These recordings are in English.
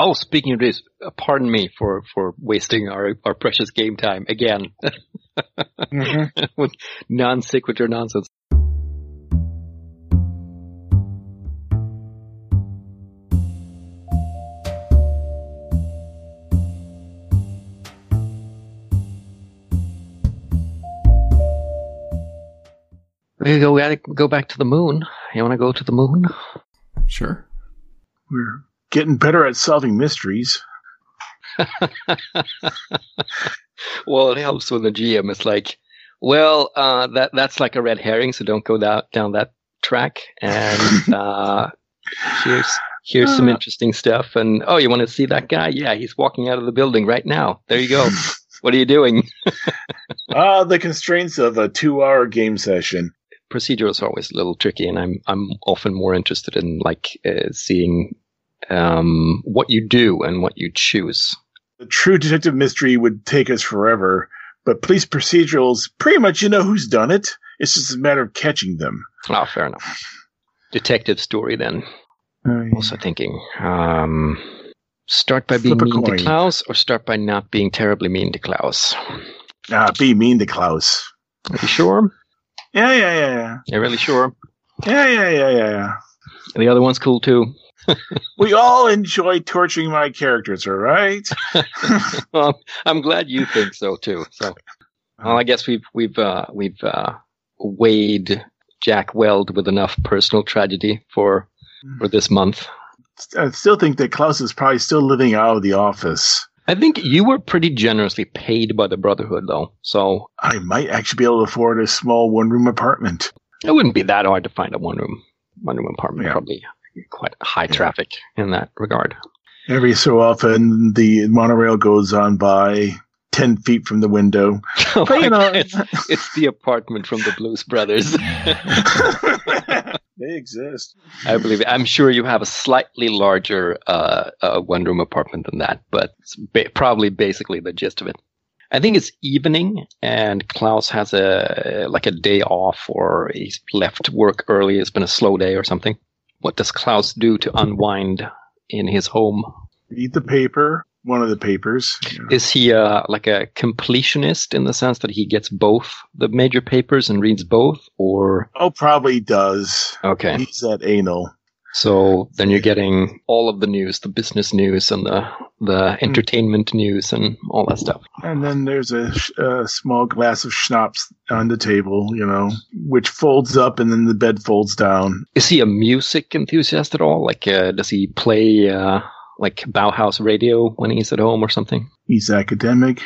Oh, speaking of this, uh, pardon me for, for wasting our, our precious game time again Mm-hmm. with non sequitur nonsense. We go, we gotta go back to the moon. You want to go to the moon? Sure. We're getting better at solving mysteries. well, it helps when the GM is like, well, uh, that that's like a red herring, so don't go down down that track. And uh, here's here's some interesting stuff. And oh, you want to see that guy? Yeah, he's walking out of the building right now. There you go. what are you doing? Ah, the constraints of a two-hour game session. Procedurals are always a little tricky, and I'm I'm often more interested in like uh, seeing um, what you do and what you choose. The true detective mystery would take us forever, but police procedurals, pretty much you know who's done it. It's just a matter of catching them. Oh, fair enough. Detective story then. Oh, yeah. Also thinking, um, start by being Flip mean to coin. Klaus or start by not being terribly mean to Klaus? Ah, be mean to Klaus. Are you sure? Yeah, yeah, yeah, yeah. You're really sure? Yeah, yeah, yeah, yeah, yeah. And the other one's cool too. We all enjoy torturing my characters, all right? well, I'm glad you think so too. So, well, I guess we've we've uh, we've uh, weighed Jack Weld with enough personal tragedy for for this month. I still think that Klaus is probably still living out of the office. I think you were pretty generously paid by the Brotherhood, though, so I might actually be able to afford a small one-room apartment. it wouldn't be that hard to find a one room one room apartment. Yeah. Probably quite high traffic in that regard. Every so often, the monorail goes on by ten feet from the window. But, you know- it's, it's the apartment from the Blues Brothers. they exist. I believe it. I'm sure you have a slightly larger uh, uh, one room apartment than that, but it's ba- probably basically the gist of it. I think it's evening, and Klaus has a like a day off, or he's left work early. It's been a slow day or something. What does Klaus do to unwind in his home? Read the paper, one of the papers. Is he uh, like a completionist in the sense that he gets both the major papers and reads both, or Oh, probably does. okay? He's that anal. So then you're getting all of the news, the business news and the the entertainment news and all that stuff. And then there's a, a small glass of schnapps on the table, you know, which folds up and then the bed folds down. Is he a music enthusiast at all? Like, uh, does he play uh, like Bauhaus radio when he's at home or something? He's academic.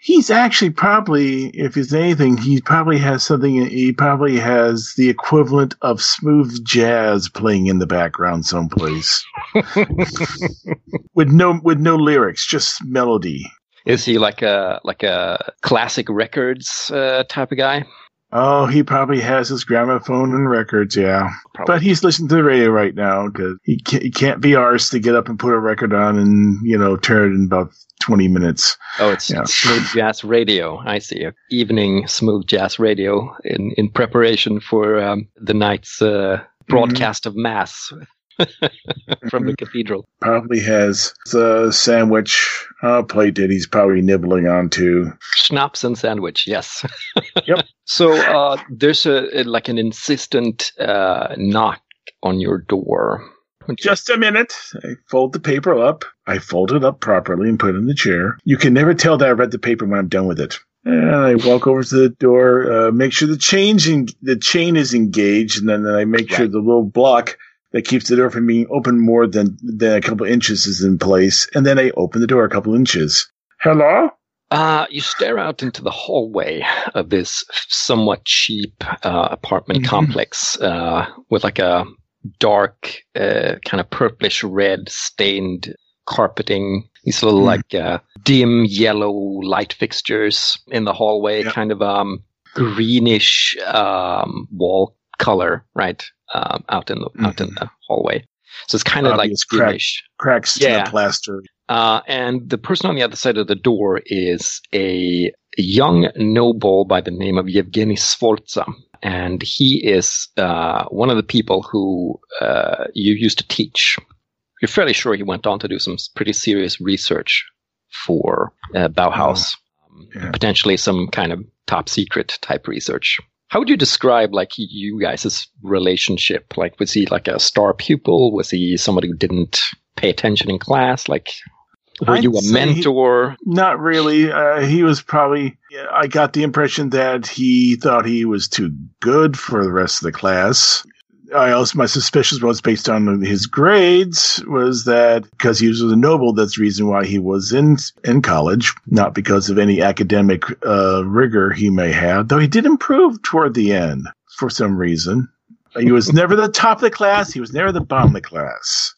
He's actually probably, if he's anything, he probably has something, he probably has the equivalent of smooth jazz playing in the background someplace. with no, with no lyrics, just melody. Is he like a like a classic records uh, type of guy? Oh, he probably has his gramophone and records, yeah. Probably. But he's listening to the radio right now because he can't, he can't be arsed to get up and put a record on and, you know, turn it in about 20 minutes. Oh, it's Yeah. smooth jazz radio. I see. Evening smooth jazz radio in, in preparation for um, the night's uh, broadcast of mass from the cathedral. Probably has a sandwich uh, plate that he's probably nibbling onto. Schnapps and sandwich, yes. Yep. So uh, there's a, a- like an insistent uh, knock on your door. Just a minute. I fold the paper up. I fold it up properly and put it in the chair. You can never tell that I read the paper when I'm done with it. And I walk over to the door, uh, make sure the chain's en- the chain is engaged, and then I make sure the little block that keeps the door from being open more than than a couple inches is in place, and then I open the door a couple inches. Hello? Uh, you stare out into the hallway of this somewhat cheap uh, apartment Mhm. complex uh, with like a dark, uh, kind of purplish red stained carpeting. These little Mhm. like uh, dim yellow light fixtures in the hallway, Yep. kind of um, greenish um, wall color, right? Um, out in the out in Mhm. the hallway. So it's kind of like crack. dimmish. Cracks Yeah. the plaster. Uh, and the person on the other side of the door is a young noble by the name of Yevgeny Sforza. And he is uh, one of the people who uh, you used to teach you're fairly sure he went on to do some pretty serious research for uh, Bauhaus, um, Yeah. potentially some kind of top secret type research. How would you describe like you guys' relationship? Like, was he like a star pupil? Was he somebody who didn't pay attention in class? Like, were I'd you a say he- mentor? Not really. Uh, he was probably. I got the impression that he thought he was too good for the rest of the class. I also my suspicion was based on his grades was that because he was a noble, that's the reason why he was in in college, not because of any academic uh, rigor he may have. Though he did improve toward the end for some reason. He was never the top of the class. He was never the bottom of the class.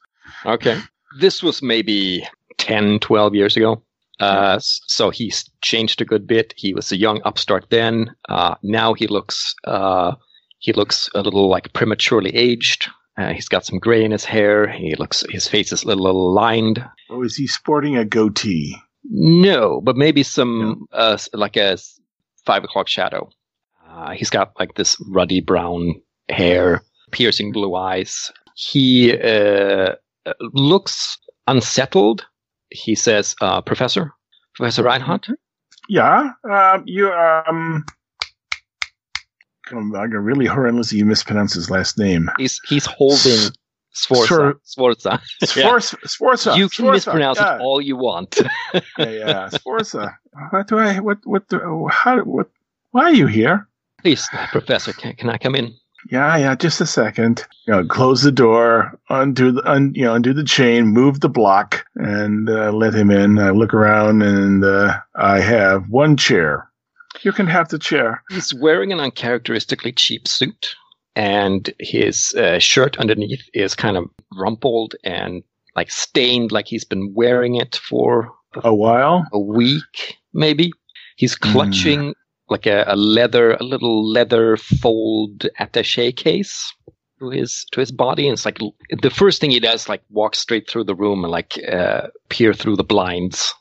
Okay. This was maybe 10, 12 years ago. Uh, so he's changed a good bit. He was a young upstart then. Uh, now he looks, uh, he looks a little like prematurely aged. Uh, he's got some gray in his hair. He looks, his face is a little, little lined. Or is he sporting a goatee? No, but maybe some, uh, like a five o'clock shadow. Uh, he's got like this ruddy brown hair, piercing blue eyes. He uh, uh, looks unsettled. He says, uh, "Professor, Professor Reinhardt, Yeah, um, you um, I'm gonna really horrendously you mispronounce his last name. he's he's holding Sforza. Sforza. Yeah. Sforza. Sforza. You can Sforza, mispronounce yeah. it all you want. yeah, yeah, Sforza. What do I? What? What? Do, how? What? Why are you here? Please, Professor, can, can I come in? Yeah, yeah. Just a second. You know, close the door, undo the, un, you know, undo the chain, move the block, and uh, let him in. I look around, and uh, I have one chair. You can have the chair. He's wearing an uncharacteristically cheap suit, and his uh, shirt underneath is kind of rumpled and like stained, like he's been wearing it for A while. a week, maybe. He's clutching like a, a leather, a little leather fold attaché case to his to his body. And it's like the first thing he does, like walk straight through the room and like uh, peer through the blinds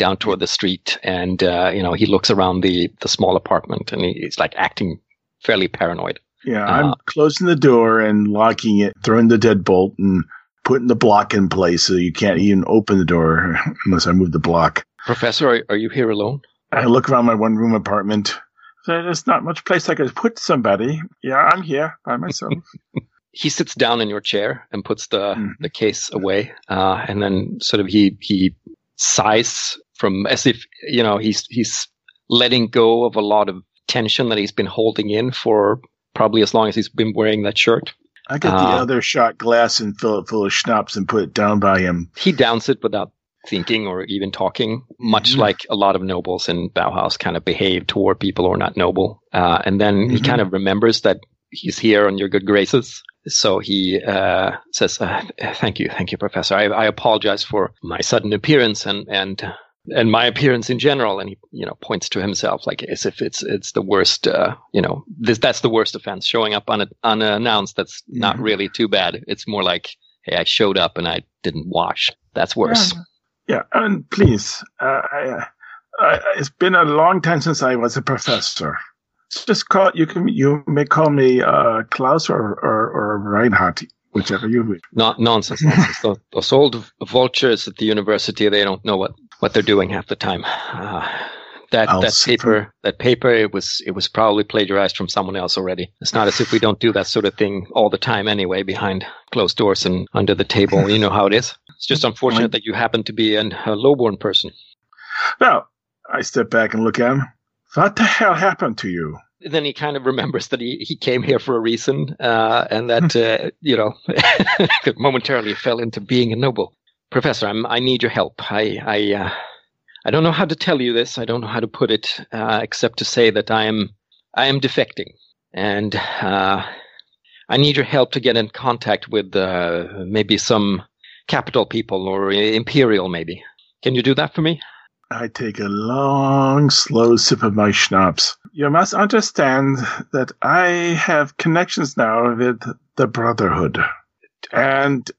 down toward the street. And uh, you know, he looks around the the small apartment and he's like acting fairly paranoid. Yeah, Uh, I'm closing the door and locking it, throwing the deadbolt, and putting the block in place so you can't even open the door unless I move the block. Professor, are, are you here alone? I look around my one room apartment. There's not much place I could put somebody. Yeah, I'm here by myself. he sits down in your chair and puts the Mhm. the case away, uh, and then sort of he he sighs from as if you know he's he's letting go of a lot of tension that he's been holding in for probably as long as he's been wearing that shirt. I get the Uh, other shot glass and fill it full of schnapps and put it down by him. He downs it without thinking or even talking, much Mhm. like a lot of nobles in Bauhaus kind of behave toward people who are not noble. Uh, and then he Mhm. kind of remembers that he's here on your good graces. So he uh, says, uh, "Thank you, thank you, Professor. I, I apologize for my sudden appearance and and and my appearance in general." And he, you know, points to himself like as if it's it's the worst. Uh, you know, this that's the worst offense. Showing up un, unannounced. That's not Mhm. really too bad. It's more like, hey, I showed up and I didn't wash. That's worse. Yeah, and please, uh, I, uh, I, it's been a long time since I was a professor. Just call you can you may call me uh, Klaus or, or or Reinhardt, whichever you wish. Not nonsense. nonsense. those, those old vultures at the university, they don't know what, what they're doing half the time. Uh, that I'll that paper, that paper, it was it was probably plagiarized from someone else already. It's not as if we don't do that sort of thing all the time anyway, behind closed doors and under the table. You know how it is. It's just unfortunate that you happen to be an, a lowborn person. Well, I step back and look at him. What the hell happened to you? then he kind of remembers that he, he came here for a reason uh, and that uh, you know momentarily fell into being a noble professor I'm, i need your help. I I, uh, I don't know how to tell you this. I don't know how to put it uh, except to say that i am i am defecting. And uh, i need your help to get in contact with uh, maybe some Capitol people or imperial maybe. Can you do that for me? I take a long, slow sip of my schnapps. You must understand that I have connections now with the Brotherhood. And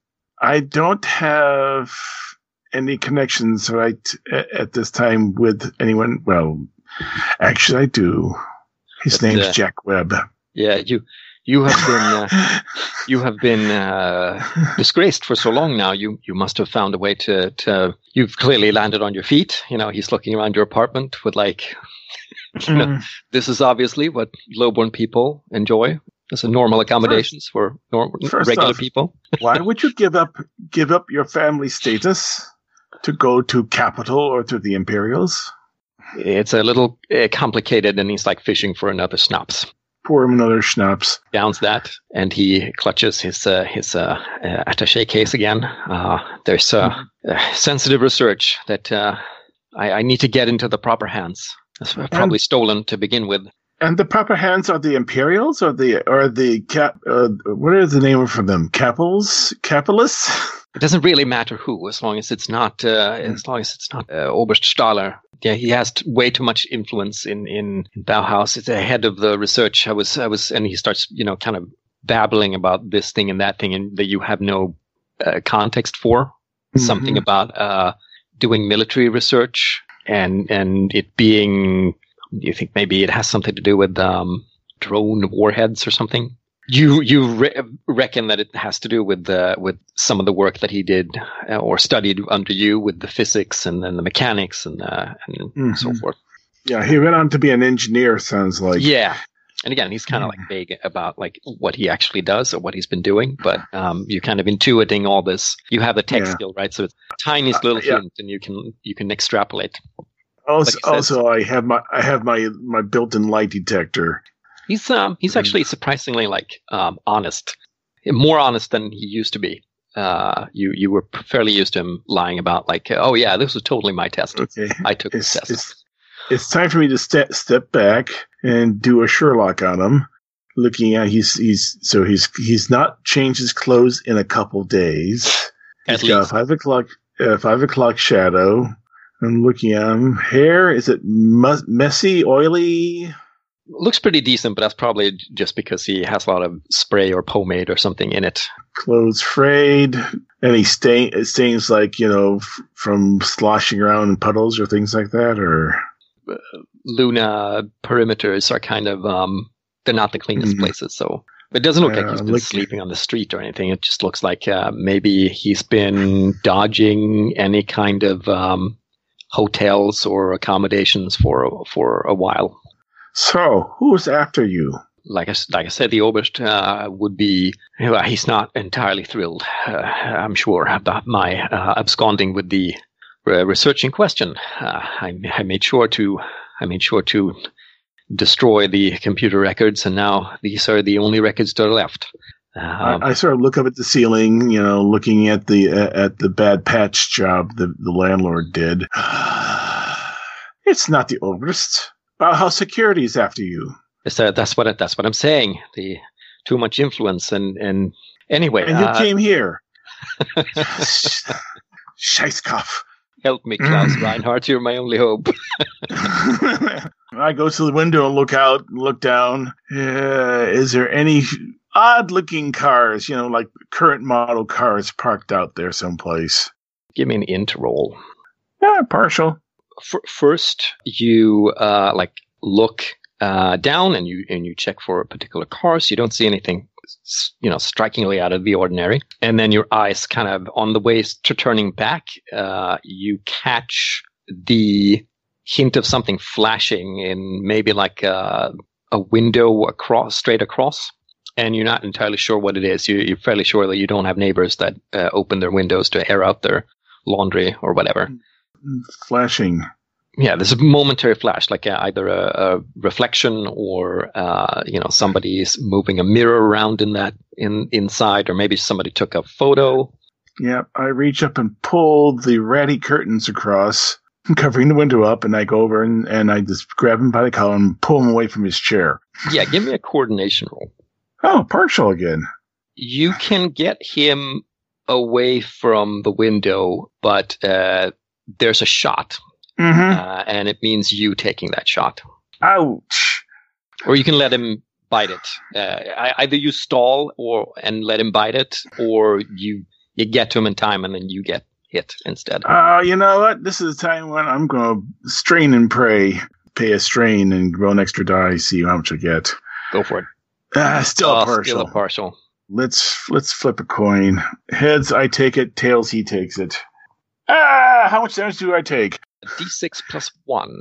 I don't have any connections right at this time with anyone. Well, actually, I do. His name's uh, Jack Webb. Yeah, you You have been uh, you have been uh, disgraced for so long now. You you must have found a way to to. You've clearly landed on your feet. You know, he's looking around your apartment with like, you know, Mm. this is obviously what low-born people enjoy. This is normal accommodations for normal, first regular off- people. Why would you give up give up your family status to go to Capitol or to the Imperials? It's a little uh, complicated, and he's like fishing for another schnapps. Pour him another schnapps. downs that, and he clutches his uh, his uh, uh, attaché case again. Uh, there's uh, uh, sensitive research that uh, I, I need to get into the proper hands. It's probably stolen to begin with. And the proper hands are the Imperials or the or the cap. Uh, what is the name for them? Capels, capitalists. It doesn't really matter who, as long as it's not uh, as long as it's not uh, Oberst Staller. Yeah, he has t- way too much influence in in Bauhaus. It's the head of the research. I was I was, and he starts you know kind of babbling about this thing and that thing, and that you have no uh, context for. something Mhm. about uh, doing military research and and it being. Do you think maybe it has something to do with um, drone warheads or something? You you re- reckon that it has to do with the with some of the work that he did uh, or studied under you with the physics and then the mechanics and uh, and so Mhm. forth. Yeah, he went on to be an engineer. Sounds like. yeah. And again, he's kind of Yeah. like vague about like what he actually does or what he's been doing, but um, you're kind of intuiting all this. You have the tech Yeah. skill, right? So it's tiniest Uh, little yeah. hint, and you can you can extrapolate. Also, Like also, I have my I have my my built-in lie detector. He's um he's actually surprisingly like um honest, more honest than he used to be. Uh, you you were fairly used to him lying about like, oh yeah, this was totally my test. Okay, I took it's this test. it's it's time for me to step step back and do a Sherlock on him. Looking at he's he's so he's he's not changed his clothes in a couple days. At He's got a least. five o'clock uh, five o'clock shadow. I'm looking at him. Hair is it mu- messy, oily? Looks pretty decent, but that's probably just because he has a lot of spray or pomade or something in it. Clothes frayed. Any stain? It stains like you know f- from sloshing around in puddles or things like that, or Luna perimeters are kind of um they're not the cleanest Mhm. places, so it doesn't look like he's been look- sleeping on the street or anything. It just looks like uh, maybe he's been dodging any kind of um, hotels or accommodations for for a while. so. Who's after you? Like I, like I said, the Oberst uh, would be. Well, he's not entirely thrilled. Uh, I'm sure about my uh, absconding with the research in question. Uh, I, I made sure to. I made sure to destroy the computer records, and now these are the only records that are left. Um, I, I sort of look up at the ceiling, you know, looking at the uh, at the bad patch job the the landlord did. it's not the Oberst. Bauhaus Security is after you, so that's what I- that's what I'm saying. The too much influence, and and anyway, and you uh, came here. Scheisskopf. help me, Klaus. Reinhardt. You're my only hope. I go to the window and look out, look down. Uh, is there any odd-looking cars, you know, like current model cars parked out there someplace? Give me an int roll. Yeah, partial. F- first, you uh, like look uh, down and you and you check for a particular car, so You don't see anything, you know, strikingly out of the ordinary. And then your eyes, kind of on the way to turning back, uh, you catch the hint of something flashing in maybe like a, a window across, straight across. And you're not entirely sure what it is. You, you're fairly sure that you don't have neighbors that uh, open their windows to air out their laundry or whatever. Flashing. Yeah, there's a momentary flash, like uh, either a, a reflection or uh, you know somebody's moving a mirror around in that in inside, or maybe somebody took a photo. Yep, I reach up and pull the ratty curtains across, covering the window up, and I go over and, and I just grab him by the collar and pull him away from his chair. Yeah, give me a coordination roll. Oh, partial again. You can get him away from the window, but uh, there's a shot, Mm-hmm. uh, and it means you taking that shot, Ouch. or you can let him bite it. Uh, either you stall or and let him bite it, or you you get to him in time and then you get hit instead. Uh, you know what? This is the time when I'm going to strain and pray. Pay a strain and roll an extra die, see how much I get. Go for it. Ah, still Oh, partial. Still a partial. Let's let's flip a coin. Heads, I take it. Tails, he takes it. Ah, how much damage do I take? D6 one.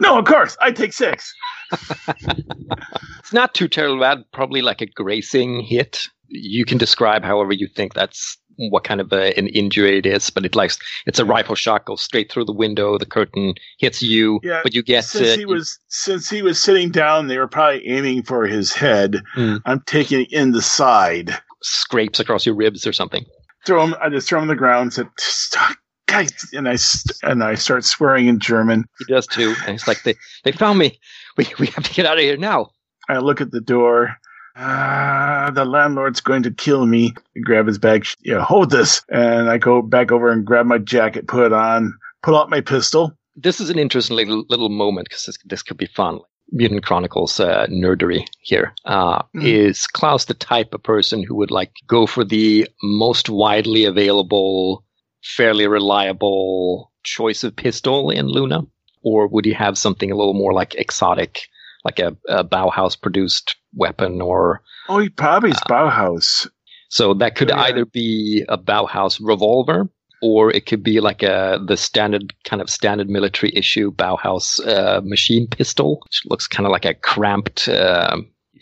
No, of course, I take six. It's not too terrible bad. Probably like a grazing hit. You can describe however you think that's what kind of a, an injury it is, but it likes it's a rifle shot goes straight through the window. The curtain hits you, Yeah, but you get since uh, he was since he was sitting down, they were probably aiming for his head. Hmm. I'm taking it in the side. scrapes across your ribs or something. Throw him. I just throw him on the ground. And Said, "Stop, guys!" And I and I start swearing in German. He does too, and it's like they they found me. We we have to get out of here now. I look at the door. Ah, the landlord's going to kill me. I grab his bag. Yeah, hold this. And I go back over and grab my jacket, put it on, pull out my pistol. This is an interesting little, little moment because this, this could be fun. Mutant Chronicles uh, nerdery here. Uh, Mm. Is Klaus the type of person who would like go for the most widely available, fairly reliable choice of pistol in Luna, or would he have something a little more like exotic, like a, a Bauhaus produced weapon, or Oh, he probably is Bauhaus. so that could Oh, yeah. either be a Bauhaus revolver, or it could be like a the standard kind of standard military issue Bauhaus uh, machine pistol, which looks kind of like a cramped. Uh,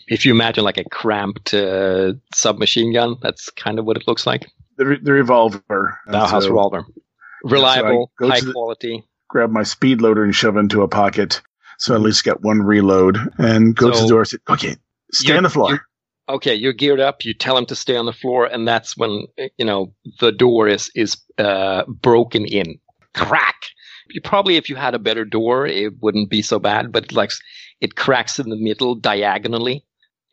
if you imagine like a cramped uh, submachine gun, that's kind of what it looks like. The, re- the revolver. Bauhaus so revolver, reliable, to high the- quality. Grab my speed loader and shove into a pocket. So at least get one reload and go to the door. and Say, okay, stay on the floor. you're- Okay, you're geared up. You tell him to stay on the floor, and that's when you know the door is is uh, broken in. Crack. You probably, if you had a better door, it wouldn't be so bad. But like, it cracks in the middle diagonally,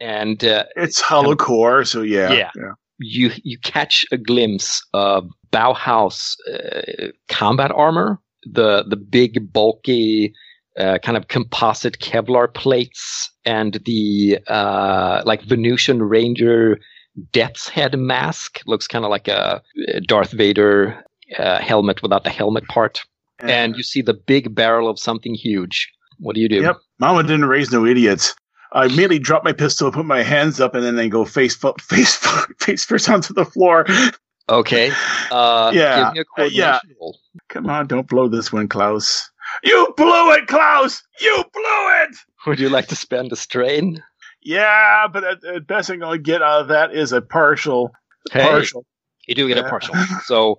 and uh, It's hollow core, so yeah. Yeah. you you catch a glimpse of Bauhaus uh, combat armor, the the big bulky uh, kind of composite Kevlar plates, and the uh, like Venusian Ranger Death's Head mask looks kind of like a Darth Vader uh, helmet without the helmet part, and you see the big barrel of something huge. What do you do? Yep. Mama didn't raise no idiots. I immediately drop my pistol, put my hands up, and then they go face fo- face fo- face first onto the floor. Okay. Uh, Yeah, Give me a uh, yeah. roll. Come on, don't blow this one, Klaus. You blew it, Klaus! You blew it! Would you like to spend a strain? Yeah, but the uh, best thing I'll get out of that is a partial. Hey, partial. You do get yeah. a partial. So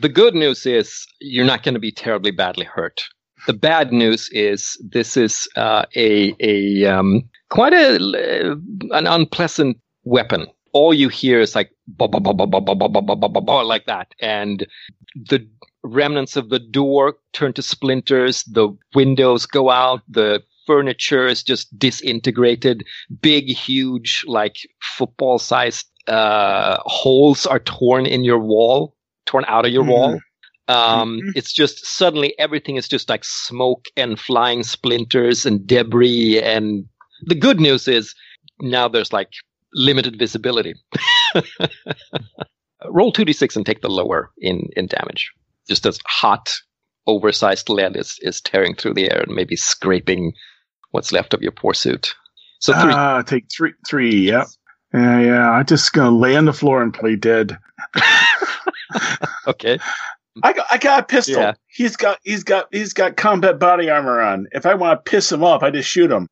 the good news is you're not going to be terribly badly hurt. The bad news is this is uh, a a um, quite a uh, an unpleasant weapon. All you hear is like like that, and the remnants of the door turn to splinters. The windows go out. The furniture is just disintegrated. Big, huge, like football-sized uh, holes are torn in your wall, torn out of your Mhm. wall. Um, Mhm. It's just suddenly everything is just like smoke and flying splinters and debris. And the good news is now there's like limited visibility. Roll 2d6 and take the lower in, in damage. Just as hot, oversized lead is, is tearing through the air and maybe scraping what's left of your poor suit. So three. Ah, take three. Three. Yep. Yeah, yeah. I'm just gonna lay on the floor and play dead. okay. I got, I got a pistol. Yeah. He's got, he's got, he's got combat body armor on. If I want to piss him off, I just shoot him.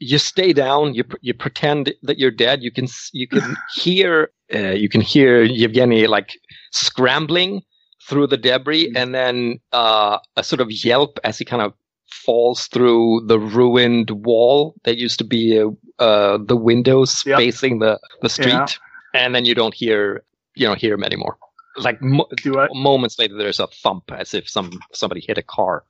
you stay down. You you pretend that you're dead. You can you can hear uh, you can hear Yevgeny like scrambling through the debris, Mm. and then uh, a sort of yelp as he kind of falls through the ruined wall that used to be uh, uh, the windows Yep. facing the the street, Yeah. and then you don't hear you don't hear him anymore. Like mo- moments later, there's a thump as if some somebody hit a car,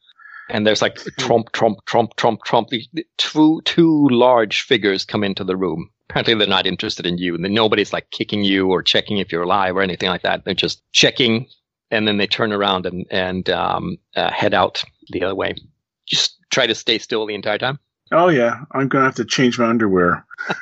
and there's like trump, trump, trump, trump, trump. The Two two large figures come into the room. Apparently, they're not interested in you, and nobody's like kicking you or checking if you're alive or anything like that. They're just checking, and then they turn around and and um, uh, head out the other way. Just try to stay still the entire time. Oh yeah, I'm gonna have to change my underwear.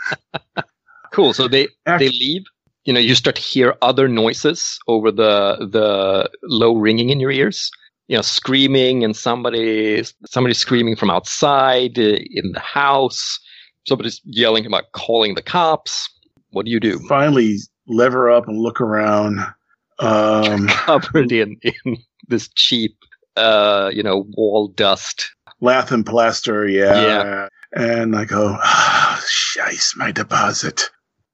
Cool. So they Act- they leave. You know, you start to hear other noises over the the low ringing in your ears. You know, screaming and somebody somebody screaming from outside uh, in the house. Somebody's yelling about calling the cops. What do you do? Finally, lever up and look around. Um, Covered in, in this cheap, uh, you know, wall dust. lath and plaster, yeah. Yeah. And I go, ah, shice, my deposit.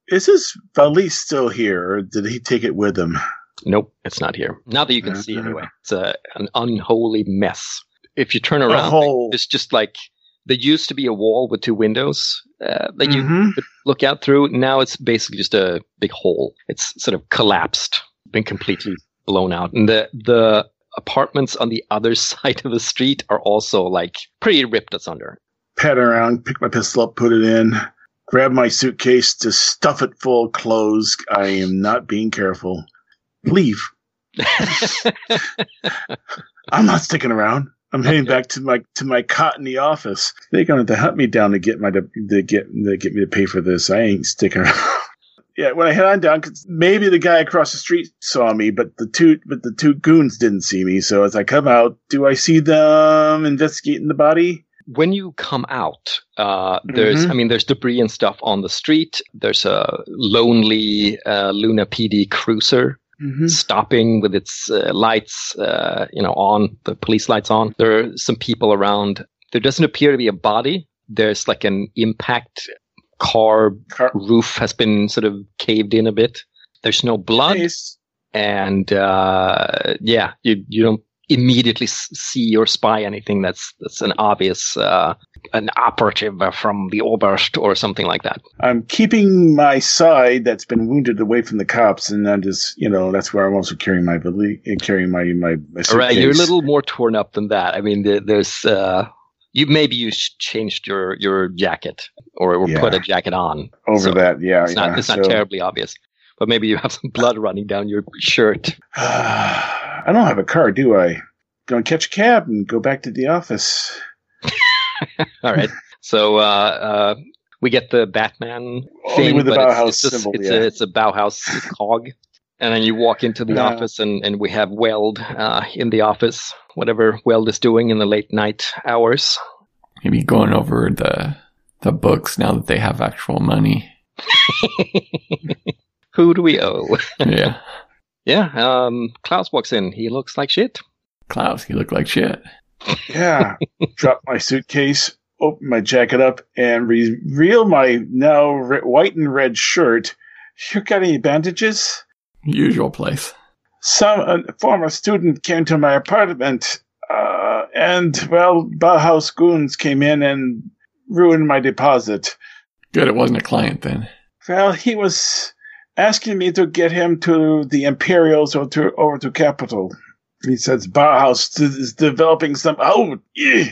Is this valise still here, or did he take it with him? Nope, it's not here. Not that you can see Uh-huh. anyway. It's a, an unholy mess. If you turn around, hole. it's just like there used to be a wall with two windows uh, that you Mhm. could look out through. Now it's basically just a big hole. It's sort of collapsed, been completely blown out, and the the apartments on the other side of the street are also like pretty ripped asunder. Pat around, pick my pistol up, put it in, grab my suitcase to stuff it full of clothes. I am not being careful. Leave. I'm not sticking around. I'm heading back to my to my cot in the office. They're going to hunt me down to get my to get to get me to pay for this. I ain't sticking around. Yeah, when I head on down, 'cause maybe the guy across the street saw me, but the two but the two goons didn't see me. So as I come out, do I see them investigating the body? when you come out, uh, there's, Mhm. I mean, there's debris and stuff on the street. There's a lonely uh, Luna PD cruiser Mm-hmm. stopping with its uh, lights, uh, you know, on the police lights on. There are some people around. There doesn't appear to be a body. There's like an impact car Car- roof has been sort of caved in a bit. There's no blood, Nice. and uh, yeah, you you don't immediately see or spy anything that's that's an obvious uh, an operative from the Oberst or something like that. I'm keeping my side that's been wounded away from the cops, and I'm just, you know, that's where I'm also carrying my uh, carrying my my, my All right, you're a little more torn up than that. I mean, there, there's uh, you maybe you changed your your jacket or, or Yeah. put a jacket on. over so that. Yeah, It's not yeah. it's not So- terribly obvious, but maybe you have some blood running down your shirt. I don't have a car, do I? Gonna catch a cab and go back to the office. All right, so uh, uh, we get the Batman Only thing, with the but it's- Bauhaus it's, just- symbol, it's yeah. a it's a Bauhaus cog. And then you walk into the Yeah. office, and, and we have Weld uh, in the office, whatever Weld is doing in the late night hours. Maybe going over the the books now that they have actual money. Who do we owe? yeah. Yeah, um, Klaus walks in. He looks like shit. Klaus, he look like shit. Yeah. Drop my suitcase, open my jacket up, and reveal my now re- white and red shirt. You got any bandages? Usual place. Some a former student came to my apartment, uh, and well, Bauhaus goons came in and ruined my deposit. Good, it wasn't a client then. Well, he was asking me to get him to the Imperials or to over to Capitol. He says Bauhaus is developing some. Oh, eh,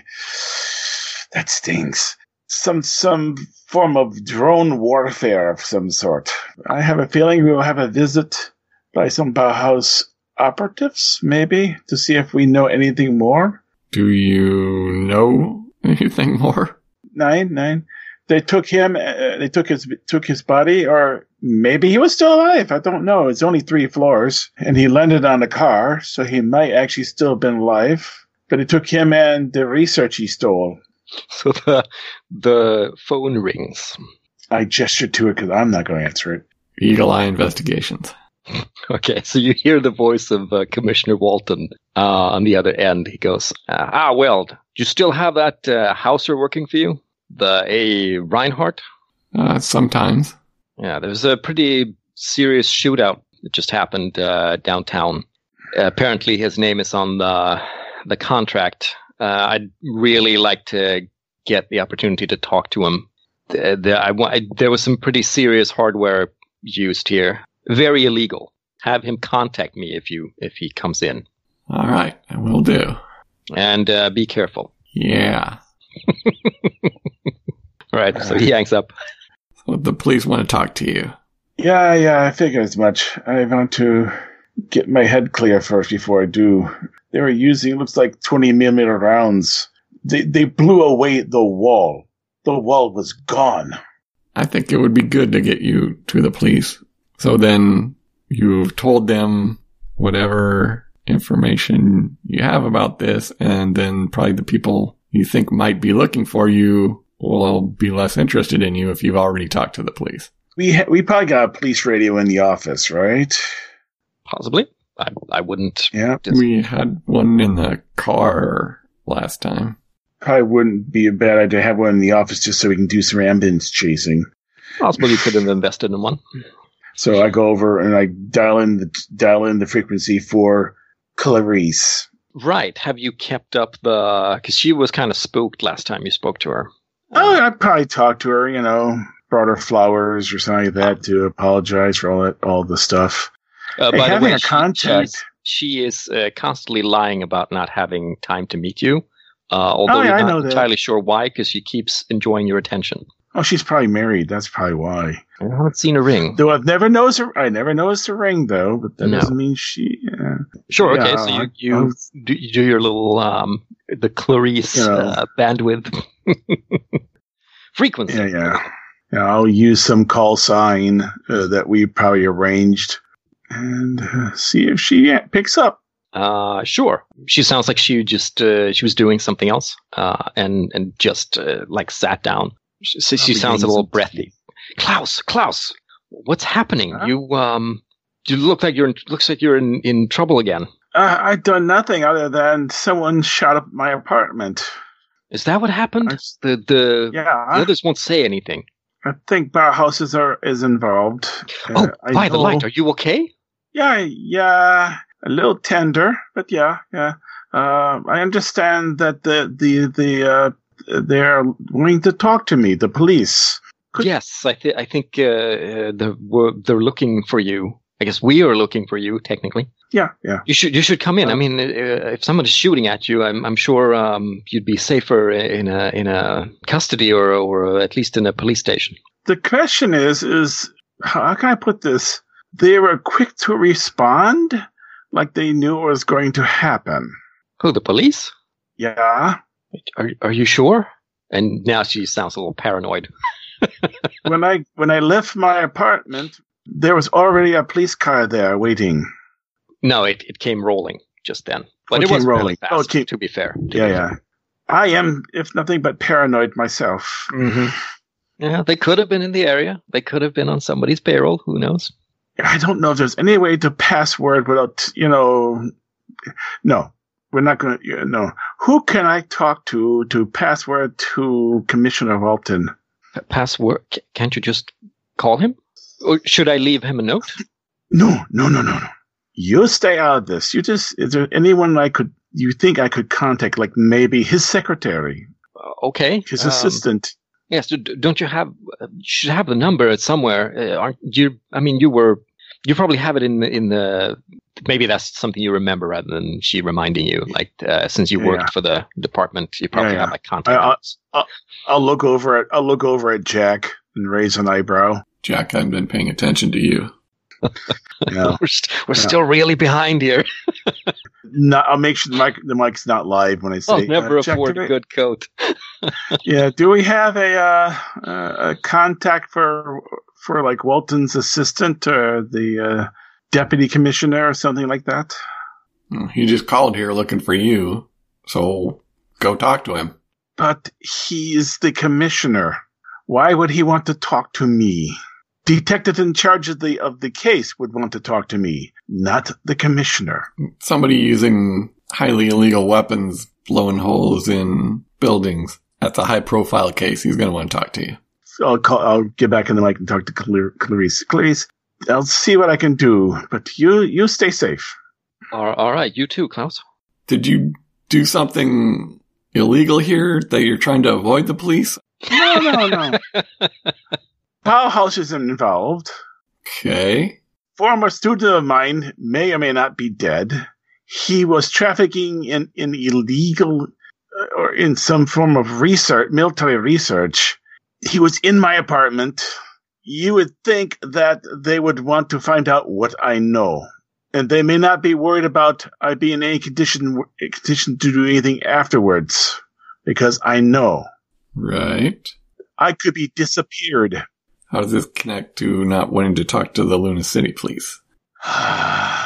that stings. Some some form of drone warfare of some sort. I have a feeling we will have a visit by some Bauhaus operatives, maybe, to see if we know anything more. Do you know anything more? Nine, nine. They took him. Uh, they took his took his body, or maybe he was still alive. I don't know. It's only three floors, and he landed on a car, so he might actually still have been alive. But it took him and the research he stole. So the the phone rings. I gestured to it because I'm not going to answer it. Eagle Eye Investigations. Okay, so you hear the voice of uh, Commissioner Walton uh, on the other end. He goes, uh, "Ah, Weld, do you still have that uh, Hauser working for you? The A Reinhardt? Uh, sometimes. Yeah, there's a pretty serious shootout that just happened uh, downtown. apparently, his name is on the the contract. Uh, I'd really like to get the opportunity to talk to him. The, the, I, I, there was some pretty serious hardware used here, very illegal. Have him contact me if you if he comes in, All right, I will do. and uh, be careful. Yeah. All right, so he hangs up. So the police want to talk to you. Yeah, yeah, I figured as much. I want to get my head clear first before I do. They were using looks like twenty millimeter rounds. They they blew away the wall. The wall was gone. I think it would be good to get you to the police. So then you've told them whatever information you have about this, and then probably the people you think might be looking for you will be less interested in you if you've already talked to the police. We ha- we probably got a police radio in the office, right? Possibly. I, I wouldn't. Yeah. Just- We had one in the car last time. Probably wouldn't be a bad idea to have one in the office just so we can do some ambulance chasing. Possibly you could have invested in one. So I go over and I dial in the dial in the frequency for Clarice. Right. Have you kept up the. Because she was kind of spooked last time you spoke to her. Oh, I probably talked to her, you know, brought her flowers or something like that to apologize for all that, all the stuff. Uh, Hey, by the way, a contact. she is uh, constantly lying about not having time to meet you. Uh, although Oh, yeah, you're not entirely sure why, because she keeps enjoying your attention. Oh, she's probably married. That's probably why. I haven't seen a ring. Though I've never noticed her. I never noticed the ring though, but that No. doesn't mean she. Uh, Sure. Yeah, okay. So you you do, you do your little um the Clarice You know. uh, bandwidth frequency. yeah, yeah, yeah. I'll use some call sign uh, that we probably arranged, and uh, see if she uh, picks up. Uh, sure. She sounds like she just uh, she was doing something else, uh, and and just uh, like sat down. She, she sounds a little breathy. Klaus, Klaus, what's happening? Huh? You um, you look like you're in, looks like you're in, in trouble again. Uh, I've done nothing other than someone shot up my apartment. Is that what happened? I- The the, the Yeah, others won't say anything. I think Bauhaus are is involved. oh, Uh, I by the light, are you okay? Yeah, yeah, a little tender, but yeah, yeah. Uh, I understand that the the the uh, they're willing to talk to me. The police. Could- yes, I, th- I think uh, uh, the, we're, they're looking for you. I guess we are looking for you technically. Yeah, yeah. You should you should come in. I Uh, mean, uh, if somebody's shooting at you, I'm I'm sure um, you'd be safer in a in a custody or or at least in a police station. The question is, is how can I put this? They were quick to respond, like they knew it was going to happen. Who the police? Yeah. Are are you sure? And now she sounds a little paranoid. when I when I left my apartment, there was already a police car there waiting. No, it, it came rolling just then, but Oh, it it came was rolling rolling. fast. Oh, it came- to be fair. to Yeah, be yeah. I am, if nothing but paranoid myself. hmm Yeah, they could have been in the area. They could have been on somebody's payroll. Who knows? I don't know if there's any way to password without, you know. No, we're not going to. No, who can I talk to to password to Commissioner Walton? Password? Can't you just call him? Or should I leave him a note? No, no, no, no, no. You stay out of this. You just. Is there anyone I could? You think I could contact? Like maybe his secretary, Uh, okay. his um, assistant. Yes. Don't you have? uh, You should have the number somewhere. Uh, aren't you? I mean, you were. You probably have it in the in the. Maybe that's something you remember rather than she reminding you. Like uh, since you worked Yeah. for the department, you probably Yeah, have yeah. like contact. I- I- numbers. I'll look over at. I'll look over at Jack and raise an eyebrow. Jack, I haven't been paying attention to you. Yeah. we're st- we're Yeah. still really behind here. no, I'll make sure the mic the mic's not live when I say. I'll never uh, afford do a good coat. Yeah. Do we have a uh, uh, a contact for for like Walton's assistant or the uh, deputy commissioner or something like that? He just called here looking for you, so go talk to him. But he's the commissioner. Why would he want to talk to me? Detective in charge of the of the case would want to talk to me, not the commissioner. Somebody using highly illegal weapons, blowing holes in buildings. That's a high profile case. He's going to want to talk to you. I'll call. I'll get back in the mic and talk to Clar- Clarice. Clarice, I'll see what I can do, but you you stay safe. all, all right, you too, Klaus. Did you do something illegal here that you're trying to avoid the police? No, no, no. Powerhouse isn't involved. Okay. Former student of mine may or may not be dead. He was trafficking in, in illegal uh, or in some form of research, military research. He was in my apartment. You would think that they would want to find out what I know. And they may not be worried about I be in any condition, condition to do anything afterwards because I know Right. I could be disappeared. How does this connect to not wanting to talk to the Luna City police?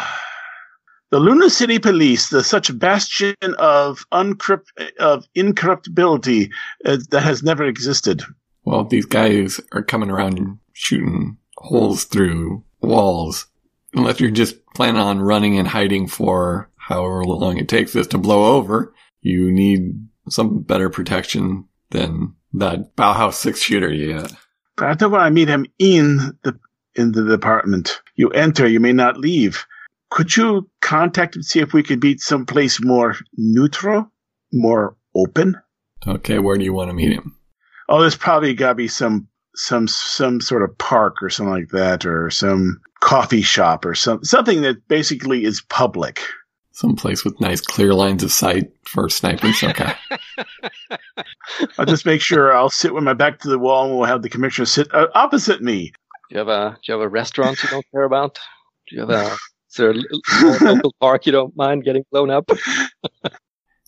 The Luna City Police, the such bastion of uncrypt of incorruptibility uh, that has never existed. Well, these guys are coming around and shooting holes through walls. Unless you're just planning on running and hiding for however long it takes this to blow over, you need some better protection than that Bauhaus six shooter you got. I don't want to meet him in the in the department. You enter, you may not leave. Could you contact him, see if we could meet someplace more neutral, more open? Okay, where do you want to meet him? Oh, there's probably got to be some some some sort of park or something like that, or some coffee shop or some something that basically is public. Some place with nice clear lines of sight for sniping. Okay. I'll just make sure I'll sit with my back to the wall, and we'll have the commissioner sit uh, opposite me. Do you have a Do you have a restaurant you don't care about? Do you have a Is there a l- local park you don't mind getting blown up?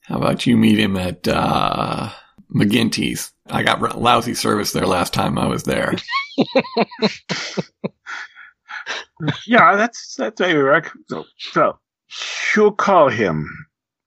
How about you meet him at uh, McGinty's? I got r- lousy service there last time I was there. Yeah, that's that's maybe Rick. So, so you'll call him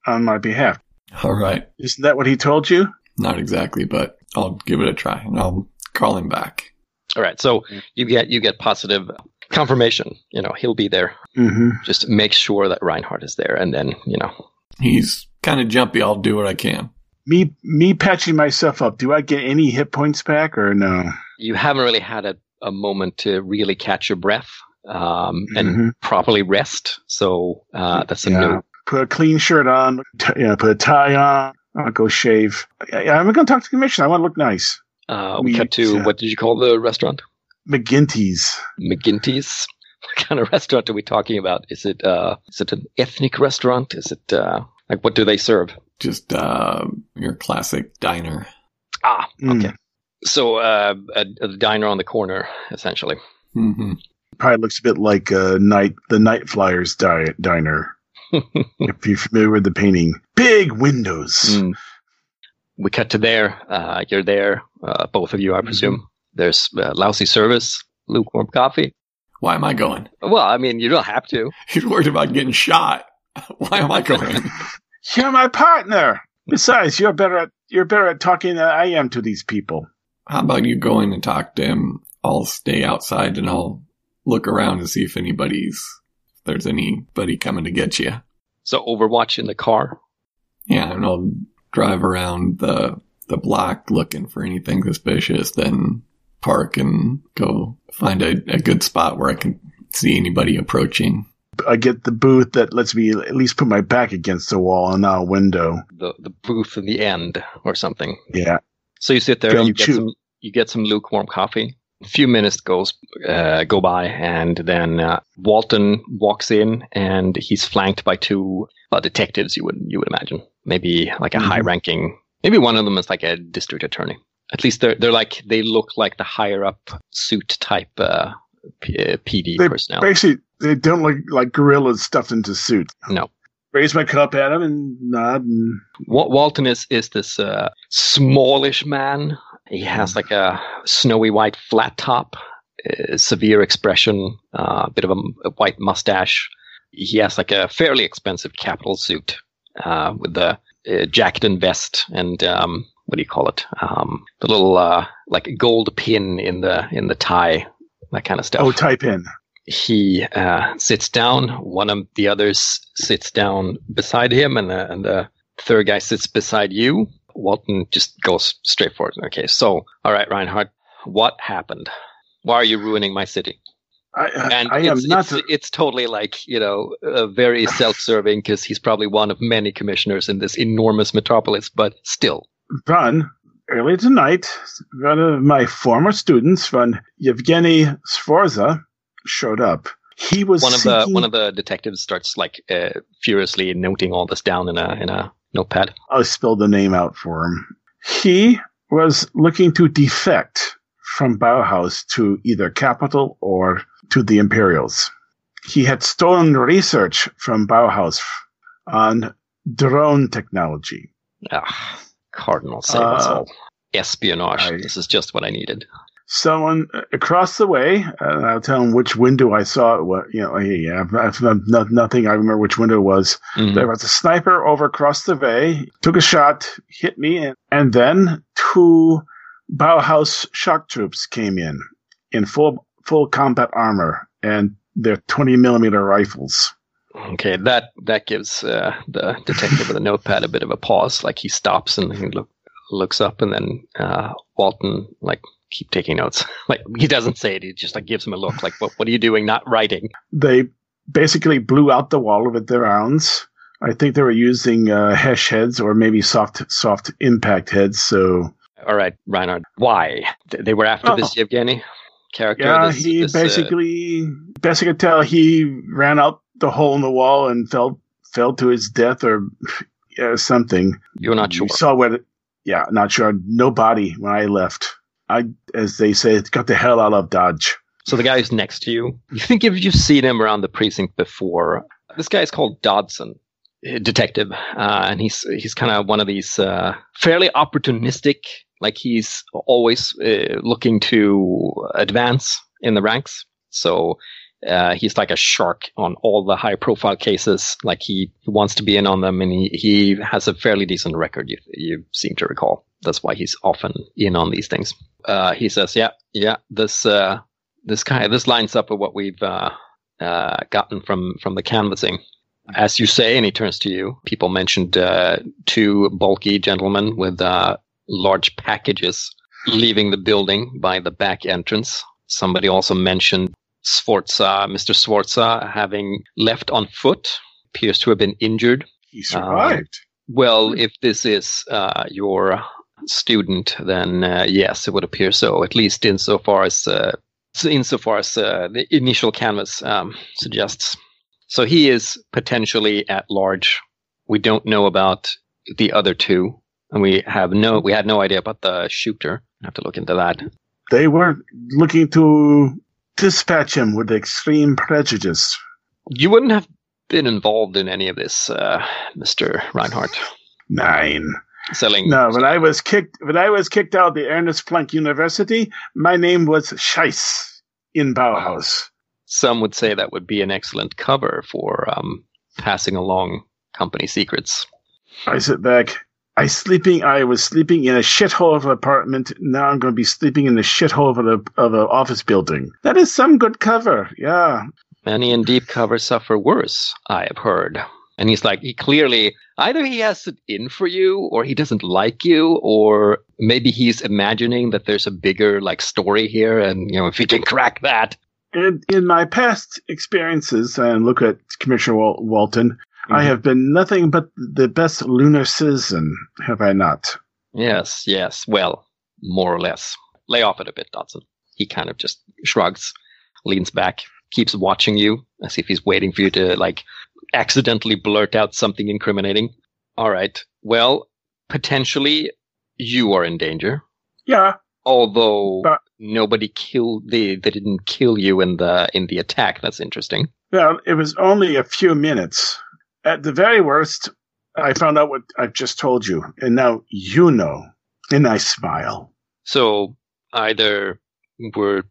on my behalf. All right. Isn't that what he told you? Not exactly, but I'll give it a try and I'll call him back. All right, so you get you get positive confirmation. You know he'll be there. Mm-hmm. Just make sure that Reinhardt is there, and then you know He's kind of jumpy. I'll do what I can. Me me patching myself up. Do I get any hit points back or no? you haven't really had a, a moment to really catch your breath um, and Mhm. properly rest. So uh, that's a Yeah. no. Put a clean shirt on. T- know, put a tie on. I'll go shave. I, I'm going to talk to the commissioner. I want to look nice. Uh, we We- cut to yeah. what did you call the restaurant? McGinty's. McGinty's. What kind of restaurant are we talking about? Is it uh, is it an ethnic restaurant? Is it uh, like what do they serve? Just uh, your classic diner. Ah, Mm. okay. So uh, a, a diner on the corner, essentially. hmm Probably looks a bit like uh, night the Night Flyers di- diner. if you're familiar with the painting, big windows. Mm. We cut to there. Uh, you're there, uh, both of you, I presume. There's uh, lousy service, lukewarm coffee. Why am I going? Well, I mean, you don't have to. You're worried about getting shot. Why am I going? You're my partner. Besides, you're better at you're better at talking than I am to these people. How about you go in and talk to him? I'll stay outside and I'll look around and see if anybody's, if there's anybody coming to get you. So Overwatch in the car. Yeah, and I'll drive around the the block looking for anything suspicious, then park and go find a, a good spot where I can see anybody approaching. I get the booth that lets me at least put my back against the wall and not a window. the the booth in the end or something. Yeah. So you sit there, Don't you get chew. some you get some lukewarm coffee. A few minutes goes uh, go by, and then uh, Walton walks in, and he's flanked by two uh, detectives. You would you would imagine maybe like a Mhm. high ranking. Maybe one of them is like a district attorney. At least they're they're like they look like the higher up suit type uh, P- uh, PD They personnel. basically they don't look like gorillas stuffed into suits. No. Raise my cup at him and nod and Wa- Walton is is this uh, smallish man. He has like a snowy white flat top, uh, severe expression, uh, a bit of a white mustache. He has like a fairly expensive capital suit uh, with the uh, jacket and vest and um, what do you call it? Um, the little uh, like gold pin in the in the tie, that kind of stuff oh type in. He uh, sits down. One of the others sits down beside him, and the, and the third guy sits beside you. Walton just goes straight forward. Okay, so all right, Reinhardt, what happened? Why are you ruining my city? I, I, And I am it's, not it's, the- it's totally like you know uh, very self-serving because he's probably one of many commissioners in this enormous metropolis, but still. Ron, earlier tonight, one of my former students, Von Yevgeny Sforza, showed up. He was One of the one of the detectives starts like uh, furiously noting all this down in a in a notepad. I'll spell the name out for him. He was looking to defect from Bauhaus to either Capitol or to the Imperials. He had stolen research from Bauhaus on drone technology. Ah, Cardinal, save Uh. Espionage. I- this is just what I needed. Someone across the way, and I'll tell him which window I saw it. What you know, yeah, I've, I've not, nothing. I remember which window it was. Mhm. There was a sniper over across the bay, took a shot, hit me, and, and then two Bauhaus shock troops came in in full full combat armor and their twenty millimeter rifles. Okay, that that gives uh, the detective with a notepad a bit of a pause. Like he stops and he look, looks up, and then uh, Walton like keep taking notes. like he doesn't say it; he just like gives him a look. Like, what what are you doing? Not writing. They basically blew out the wall with their rounds. I think they were using uh, Hesh heads or maybe soft soft impact heads. So All right, Reinhard. Why they were after Oh. this Yevgeny character? yeah, this- he this, uh, basically best I could tell he ran out the hole in the wall and fell fell to his death or yeah, something. you're not sure. We saw what. Yeah, not sure. No body when I left. I, as they say, got the hell out of Dodge. So the guy who's next to you, you think if you've seen him around the precinct before, this guy is called Dodson, detective, uh, and he's he's kind of one of these uh, fairly opportunistic. Like he's always uh, looking to advance in the ranks. So uh, he's like a shark on all the high-profile cases. Like he, he wants to be in on them, and he, he has a fairly decent record. You you seem to recall. That's why he's often in on these things. Uh, he says, "Yeah, yeah, this." Uh, this kind this lines up with what we've uh, uh, gotten from from the canvassing. As you say, and he turns to you. People mentioned uh, two bulky gentlemen with uh, large packages leaving the building by the back entrance. Somebody also mentioned Sforza, Mr. Sforza, having left on foot, appears to have been injured. He survived. Well, if this is uh, your student, then uh, yes, it would appear so. At least insofar as uh, insofar as uh, the initial canvas um, suggests. So he is potentially at large. We don't know about the other two, and we have no we had no idea about the shooter. I have to look into that. they were looking to dispatch him with extreme prejudice. You wouldn't have been involved in any of this, uh, Mister Reinhardt. Nine. Selling No, when I was kicked, when I was kicked out of the Ernest Planck University, my name was Scheiss in Bauhaus. some would say that would be an excellent cover for um, passing along company secrets. I sit back. I sleeping. I was sleeping in a shithole of an apartment. Now I'm going to be sleeping in the shithole of an of an office building. That is some good cover. Yeah. Many in deep cover suffer worse, I have heard. And he's like, he clearly, either he has it in for you, or he doesn't like you, or maybe he's imagining that there's a bigger, like, story here, and, you know, if he can crack that. In, in my past experiences, and look at Commissioner Wal- Walton, I mm-hmm. have been nothing but the best lunar citizen, have I not? Yes, yes, well, more or less. Lay off it a bit, Dodson. He kind of just shrugs, leans back, keeps watching you as if he's waiting for you to, like, accidentally blurt out something incriminating. All right. Well, potentially you are in danger. Yeah. Although But- nobody killed they they didn't kill you in the in the attack. That's interesting. Well, it was only a few minutes. At the very worst, I found out what I've just told you, and now you know. And I smile. So either we're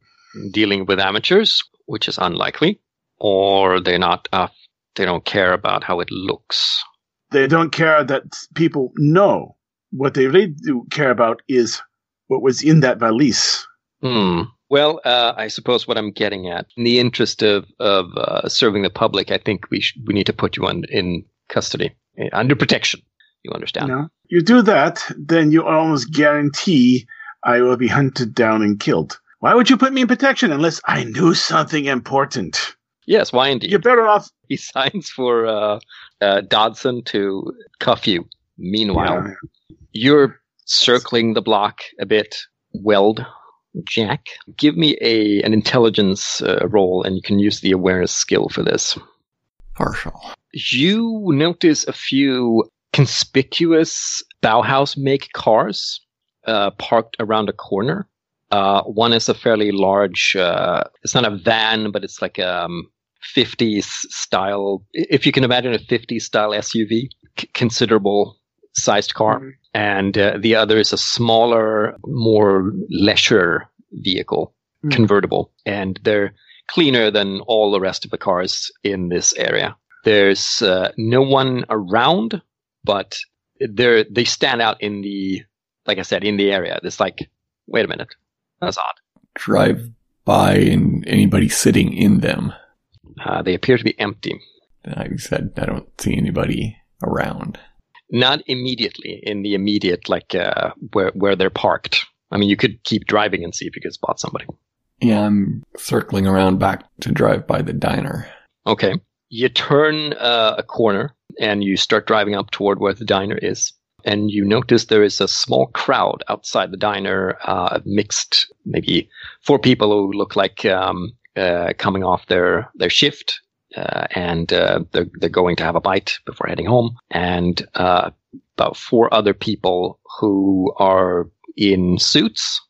dealing with amateurs, which is unlikely, or they're not uh, they don't care about how it looks. They don't care that people know. What they really do care about is what was in that valise. Hmm. Well, uh, I suppose what I'm getting at, in the interest of of uh, serving the public, I think we sh- we need to put you on in custody, eh, under protection. You understand? Know, you do that, then you almost guarantee I will be hunted down and killed. Why would you put me in protection unless I knew something important? Yes. Why indeed? You're better off. He signs for uh, uh, Dodson to cuff you. Meanwhile, Yeah. you're circling the block a bit. Weld, Jack, give me a an intelligence uh, roll, and you can use the awareness skill for this. Partial. You notice a few conspicuous Bauhaus make cars uh, parked around a corner. Uh, one is a fairly large. Uh, it's not a van, but it's like a um, 50s style. If you can imagine a 50s style SUV, c- considerable sized car. Mhm. And uh, the other is a smaller, more leisure vehicle, Hmm. convertible, and they're cleaner than all the rest of the cars in this area. There's uh, no one around, but they're they stand out in the like I said in the area. It's like, wait a minute, that's odd. Drive by and anybody sitting in them. Uh, they appear to be empty. I said I don't see anybody around. Not immediately in the immediate like uh, where where they're parked. I mean, you could keep driving and see if you could spot somebody. Yeah, I'm circling around back to drive by the diner. Okay. You turn uh, a corner and you start driving up toward where the diner is. And you notice there is a small crowd outside the diner, uh, mixed, maybe four people who look like um, uh, coming off their, their shift. Uh, and uh, they're, they're going to have a bite before heading home. And uh, about four other people who are in suits.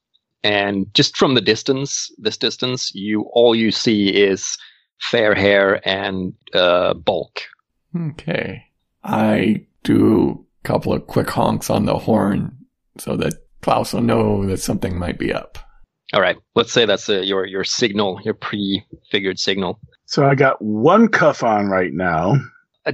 And just from the distance, this distance, you all you see is fair hair and uh, bulk. Okay. I do a couple of quick honks on the horn so that Klaus will know that something might be up. All right, let's say that's uh, your your signal, your pre-figured signal. So I got one cuff on right now.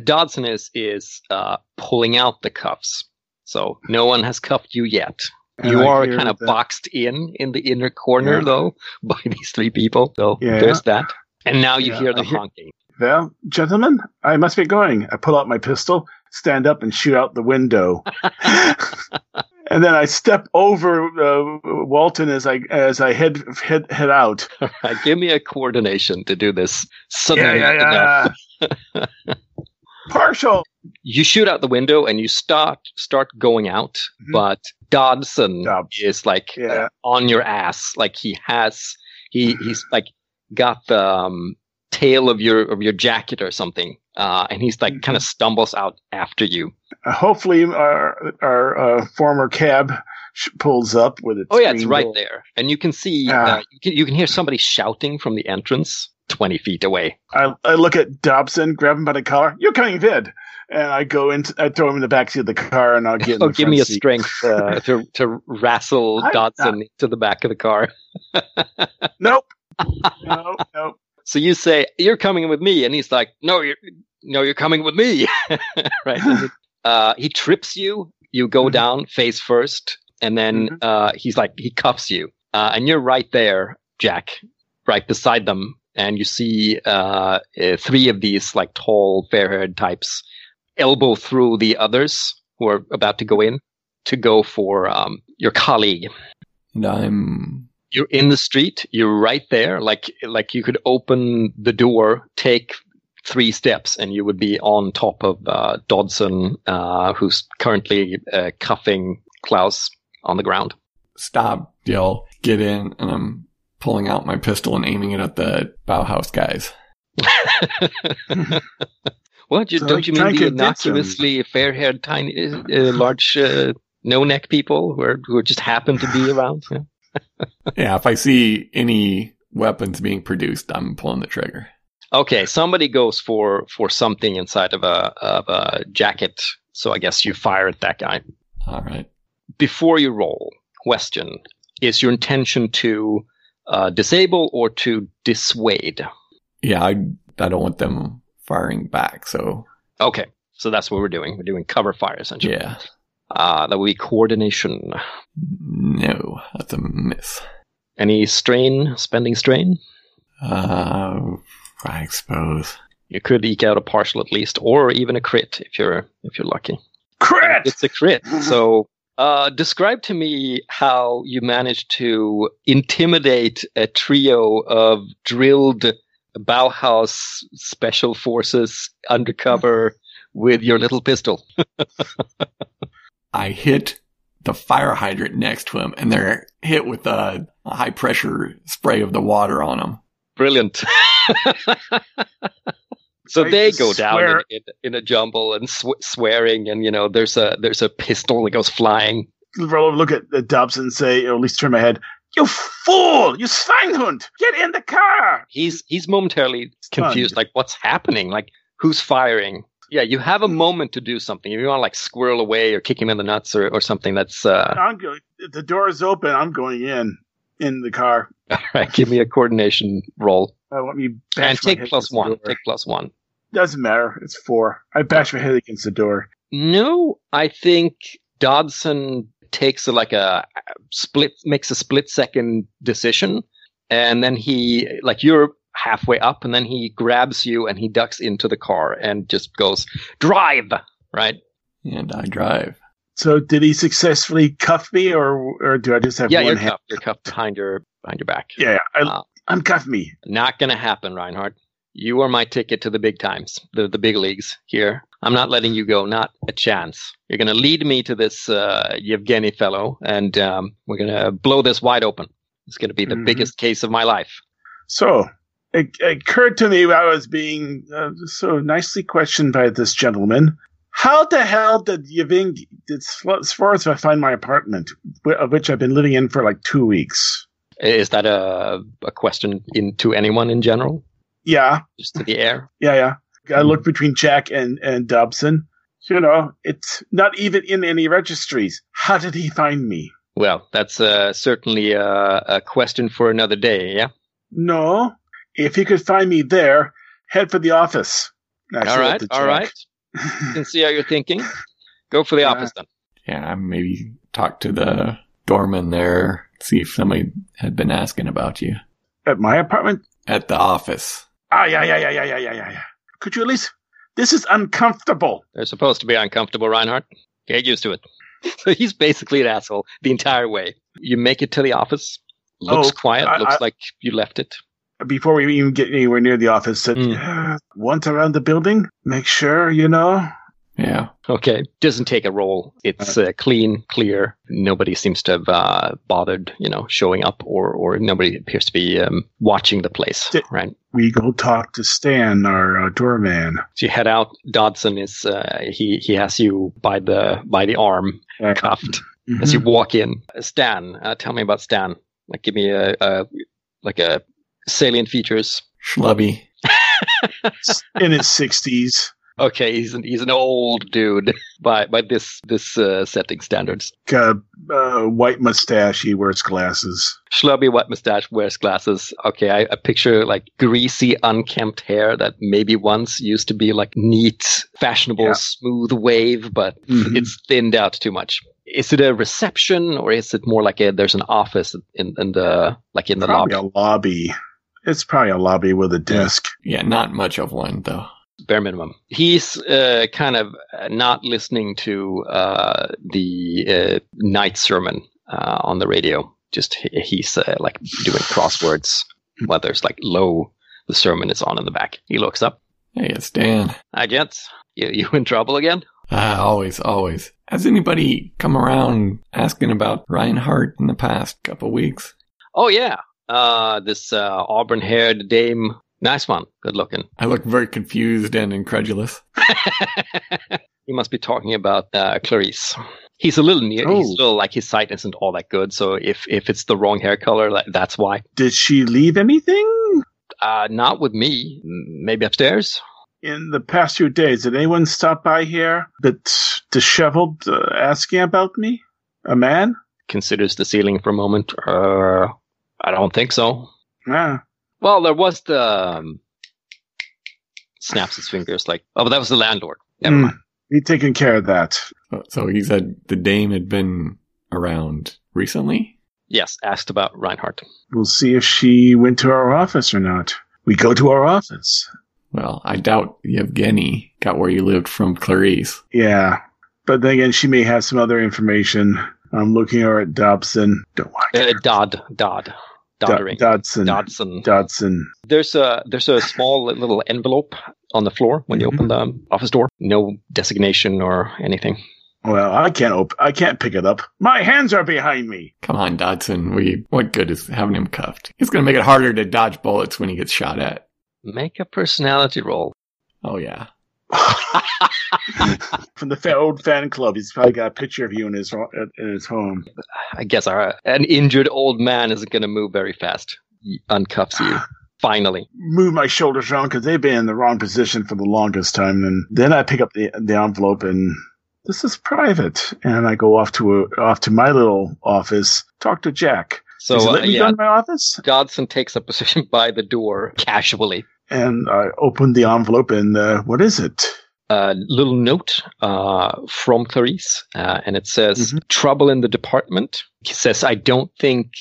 Dodson is is uh, pulling out the cuffs, so no one has cuffed you yet. and you I are kind of that- boxed in in the inner corner Yeah. though by these three people. So Yeah. there's that. And now you Yeah, hear the hear- honking. Well, gentlemen, I must be going. I pull out my pistol, stand up, and shoot out the window. and then I step over uh, Walton as I as I head head head out. Give me a coordination to do this. Yeah, Suddenly, yeah, yeah. Partial. you shoot out the window and you start start going out, Mhm. but Dodson Dobbs. is like Yeah. uh, on your ass. Like he has he he's like got the um, tail of your of your jacket or something, uh, and he's like kind of stumbles out after you. Uh, hopefully, our our uh, former cab sh- pulls up with its. Oh yeah, it's right there, and you can see Ah. uh, you, can, you can hear somebody shouting from the entrance twenty feet away. I, I look at Dobson, grab him by the collar. You're coming vid, and I go into. I throw him in the backseat of the car, and I'll get. In Oh, give me a seat. strength uh, to to wrestle I'm Dodson to the back of the car. Nope. no, nope. So you say you're coming with me, and he's like, "No, you're no, you're coming with me." right? Uh, he trips you. You go Mhm. down face first, and then Mhm. uh, he's like he cuffs you, uh, and you're right there, Jack, right beside them, and you see uh, uh, three of these like tall, fair-haired types elbow through the others who are about to go in to go for um, your colleague And I'm you're in the street you're right there like like you could open the door take three steps and you would be on top of uh, dodson uh, who's currently uh, cuffing klaus on the ground stop, yell, get in, and I'm pulling out my pistol and aiming it at the Bauhaus guys. what you, So don't you mean the convince innocuously fair-haired tiny uh, large uh, no-neck people who, are, who just happen to be around yeah. Yeah, if I see any weapons being produced, I'm pulling the trigger. okay somebody goes for for something inside of a of a jacket so i guess you fire at that guy All right. before you roll, question is your intention to uh, disable or to dissuade? Yeah, I I don't want them firing back. So Okay, so that's what we're doing. We're doing cover fire essentially. yeah, Uh, that would be coordination. no, that's a miss. Any strain, spending strain? Uh, I suppose. You could eke out a partial at least, or even a crit if you're if you're lucky. Crit. It's a crit. So, uh, describe to me how you managed to intimidate a trio of drilled Bauhaus special forces undercover with your little pistol. I hit the fire hydrant next to him, and they're hit with a, a high pressure spray of the water on them. Brilliant. so Right, they go down in, in, in a jumble and sw- swearing, and you know there's a there's a pistol that goes flying. roll over, look at uh, Dobson and say, or at least turn my head, You fool! You Schweinhund! Get in the car! He's he's momentarily confused, Stunned. like what's happening? Like who's firing? Yeah, you have a moment to do something. If you want to like squirrel away or kick him in the nuts or, or something, that's uh I'm going. The door is open. I'm going in. in the car. All right, give me a coordination roll. Uh, let me And take plus one. Take plus one. Doesn't matter. It's four. I bash my head against the door. No, I think Dodson takes a, like a split, makes a split second decision, and then he, like you're halfway up, and then he grabs you and he ducks into the car and just goes drive, right? And I drive. So did he successfully cuff me, or or do I just have yeah, one you're hand? cuffed. You're cuffed behind your behind your back. Yeah, yeah. I, Uh, uncuff me. Not gonna happen, Reinhardt. You are my ticket to the big times, the the big leagues here. I'm not letting you go. Not a chance. You're gonna lead me to this uh, Yevgeny fellow, and um, we're gonna blow this wide open. It's gonna be the Mhm. biggest case of my life. So it, it occurred to me while I was being uh, so nicely questioned by this gentleman. How the hell did Yving, did, as far as I find my apartment, of which I've been living in for like two weeks? Is that a a question in to anyone in general? Yeah, Just to the air? yeah, yeah. I looked between Jack and, and Dobson. You know, it's not even in any registries. How did he find me? Well, that's uh, certainly a, a question for another day. Yeah. No. If he could find me there, head for the office. Actually, all right, all right. you can see how you're thinking. Go for the uh, office then. Yeah, maybe talk to the doorman there. See if somebody had been asking about you at my apartment. At the office. Ah, yeah, yeah, yeah, yeah, yeah, yeah, yeah. Could you at least? This is uncomfortable. They're supposed to be uncomfortable, Reinhardt. Get used to it. So he's basically an asshole the entire way. You make it to the office. Looks oh, quiet. I, looks I, like you left it. Before we even get anywhere near the office, said, Mm. "Uh, once around the building, make sure, you know. Yeah. Okay. Doesn't take a roll. It's uh, clean, clear. Nobody seems to have uh, bothered, you know, showing up, or or nobody appears to be um, watching the place. Di- right. We go talk to Stan, our uh, doorman. So you head out. Dodson is uh, he he has you by the by the arm, Uh, cuffed. mhm. As you walk in, Stan, uh, tell me about Stan. Like, give me a, a like a salient features. Schlubby. in his sixties, Okay, he's an, he's an old dude by by this this uh, setting standards. got a uh, white mustache. He wears glasses. Schlubby, white mustache, wears glasses. Okay, I, I picture like greasy, unkempt hair that maybe once used to be like neat, fashionable, Yeah. smooth wave, but Mhm. it's thinned out too much. Is it a reception or is it more like a there's an office in, in the like in the probably lobby? a lobby. It's probably a lobby with a desk. Yeah, not much of one though. bare minimum. He's uh, kind of uh, not listening to uh, the uh, night sermon uh, on the radio. Just he's uh, like doing crosswords while there's like low. The sermon is on in the back. He looks up. Hey, it's Dan. Hi, gents. You, you in trouble again? Ah, always, always. Has anybody come around asking about Reinhardt in the past couple weeks? Oh yeah. Uh, this uh, auburn-haired dame. Nice one. Good looking. I look very confused and incredulous. he must be talking about uh, Clarice. He's a little near. He's Oh. still like his sight isn't all that good. So if if it's the wrong hair color, like, that's why. Did she leave anything Uh, not with me. Maybe upstairs. in the past few days? Did anyone stop by here, bit disheveled, uh, asking about me? A man? Considers the ceiling for a moment. Uh, I don't think so. Ah, Well, there was the um, snaps his fingers like. Oh, but that was the landlord. Never Hmm. mind. he taking care of that. So- So he said the dame had been around recently? Yes, asked about Reinhardt. We'll see if she went to our office or not. We go to our office. Well, I doubt Yevgeny got where you lived from Clarice. Yeah. But then again, she may have some other information. I'm looking her at Dobson. Don't want to Uh, Dodd, Dodd, Doddering, Dodson. Dodson. Dodson. There's a there's a small little envelope on the floor when you Mhm. open the office door. No designation or anything. Well, I can't op- I can't pick it up. My hands are behind me. Come on, Dodson. We, what good is having him cuffed? He's going to make it harder to dodge bullets when he gets shot at. Make a personality roll. Oh, yeah. From the old fan club, he's probably got a picture of you in his in his home. I guess our, an injured old man isn't going to move very fast. He uncuffs you. Finally. Move my shoulders around because they've been in the wrong position for the longest time. And then I pick up the the envelope and this is private. And I go off to a, off to my little office, talk to Jack. So uh, let me go yeah, in my office? Dodson takes a position by the door casually. And I opened the envelope, and uh, what is it? A little note uh, from Clarice, uh, and it says, Mhm. "Trouble in the department." He says, "I don't think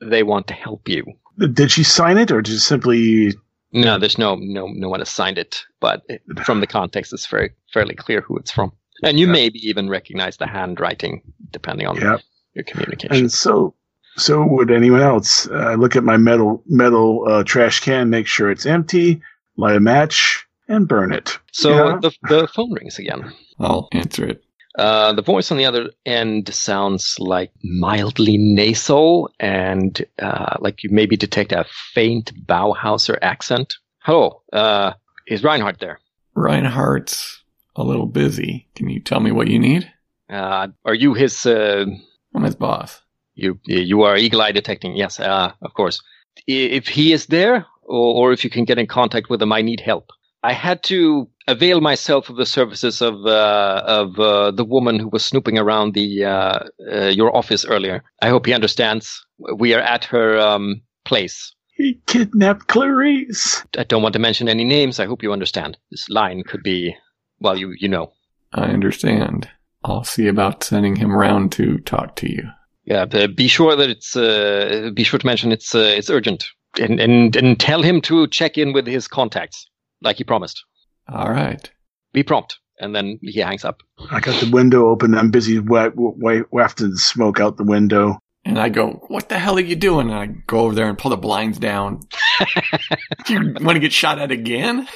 they want to help you." Did she sign it, or just simply? No, there's no no no one has signed it, but it, from the context, it's very fairly clear who it's from, and you Yeah. maybe even recognize the handwriting depending on Yeah. your communication. And so, so would anyone else? Uh, look at my metal metal uh, trash can, make sure it's empty, light a match, and burn it. so yeah. the the phone rings again. I'll answer it. Uh, the voice on the other end sounds like mildly nasal and uh, like you maybe detect a faint Bauhauser accent. Hello, uh, is Reinhardt there? Reinhardt's a little busy. Can you tell me what you need? Uh, are you his? Uh, I'm his boss. You you are eagle eye detecting? Yes, uh, of course. If he is there, or, or if you can get in contact with him, I need help. I had to avail myself of the services of uh, of uh, the woman who was snooping around the uh, uh, your office earlier. I hope he understands. We are at her um, place. He kidnapped Clarice. I don't want to mention any names. I hope you understand. This line could be, well, you you know. I understand. I'll see about sending him round to talk to you. Yeah, but be sure that it's uh, be sure to mention it's uh, it's urgent, and and and tell him to check in with his contacts, like he promised. All right. Be prompt, and then he hangs up. I got the window open. I'm busy wa- wa- wafting the smoke out the window. And I go, what the hell are you doing? And I go over there and pull the blinds down. you want to get shot at again?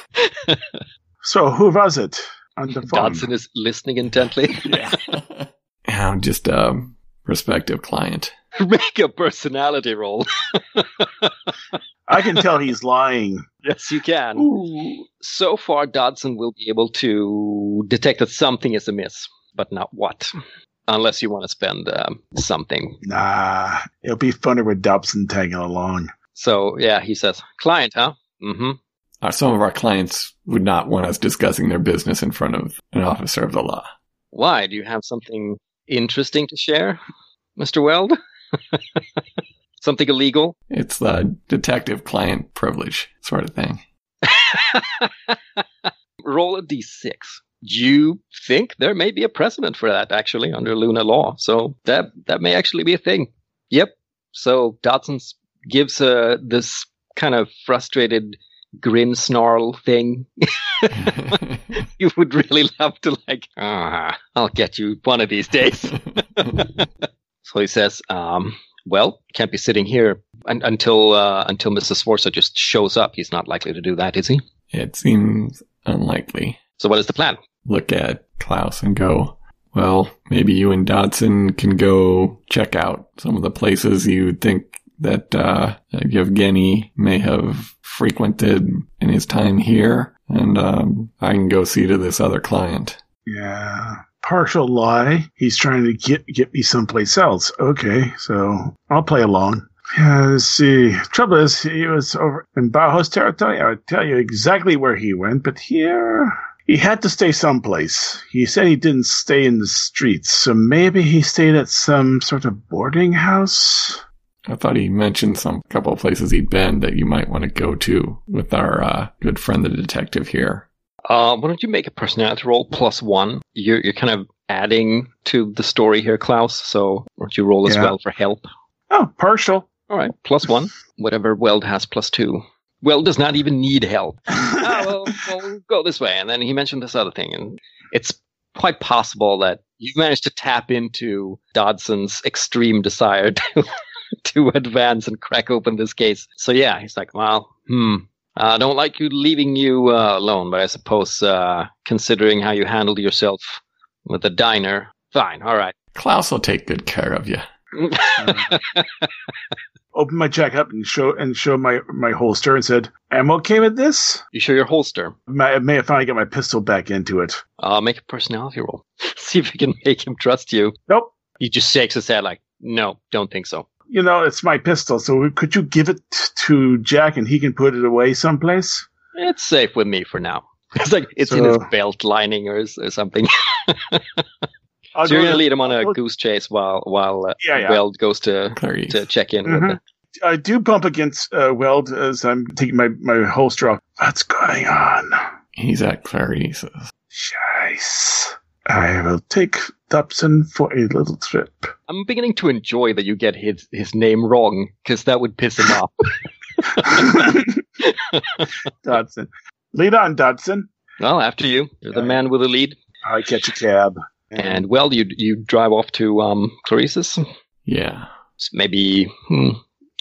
So who was it on the phone? Dodson is listening intently. Yeah. I'm just a prospective client. Make a personality roll. I can tell he's lying. yes, you can. Ooh. So far, Dodson will be able to detect that something is amiss, but not what. Unless you want to spend um, something. Nah, it'll be funner with Dobson tagging along. So, yeah, he says, client, huh? Mm hmm. Uh, some of our clients would not want us discussing their business in front of an officer of the law. Why? Do you have something interesting to share, Mr. Weld? something illegal? It's the detective client privilege sort of thing. Roll a d6. You think there may be a precedent for that, actually, under Luna law. So that that may actually be a thing. Yep. So Dodson gives uh, this kind of frustrated grin snarl thing. you would really love to like, ah, I'll get you one of these days. So he says, um, "Well, can't be sitting here un- until uh, until Mr. Sforza just shows up. He's not likely to do that, is he? it seems unlikely. So what is the plan? Look at Klaus and go, well, maybe you and Dodson can go check out some of the places you think that uh, Yevgeny may have frequented in his time here, and um, I can go see to this other client. Yeah. Partial lie. He's trying to get get me someplace else. Okay, so I'll play along. Yeah, let's see. Trouble is, he was over in Bauhaus territory. I would tell you exactly where he went, but here he had to stay someplace. He said he didn't stay in the streets, so maybe he stayed at some sort of boarding house. I thought he mentioned some couple of places he'd been that you might want to go to with our uh, good friend, the detective here. Uh, why don't you make a personality roll plus one? You're you're kind of adding to the story here, Klaus. So why don't you roll as Yeah. well for help? Oh, partial. All right, plus one. Whatever Weld has plus two. Weld does not even need help. oh, well, well, we'll go this way. And then he mentioned this other thing, and it's quite possible that you've managed to tap into Dodson's extreme desire to to advance and crack open this case. So yeah, he's like, well, hmm. I don't like you leaving you uh, alone, but I suppose uh, considering how you handled yourself with the diner, fine, all right. Klaus will take good care of you. Open my jacket up and show and show my my holster and said, "I'm okay with this." you show your holster. I may have finally get my pistol back into it. Uh, make a personality roll. See if you can make him trust you. Nope. He just shakes his head like, no, don't think so. You know, it's my pistol, so could you give it to Jack and he can put it away someplace? It's safe with me for now. It's like it's in his belt lining or, or something. I'll so you're gonna lead him on a I'll- goose chase while while uh, Yeah, yeah. Weld goes to Clarice. to check in with Mhm. the I do bump against uh, Weld as I'm taking my, my holster off. What's going on? He's at Clarice's. Scheiss. I will take Dobson for a little trip. I'm beginning to enjoy that you get his his name wrong because that would piss him off. Dodson. Lead on, Dodson. well, after you, you're the man with the lead, I catch a cab. and well, you you drive off to um Clarice's. Yeah. It's maybe hmm,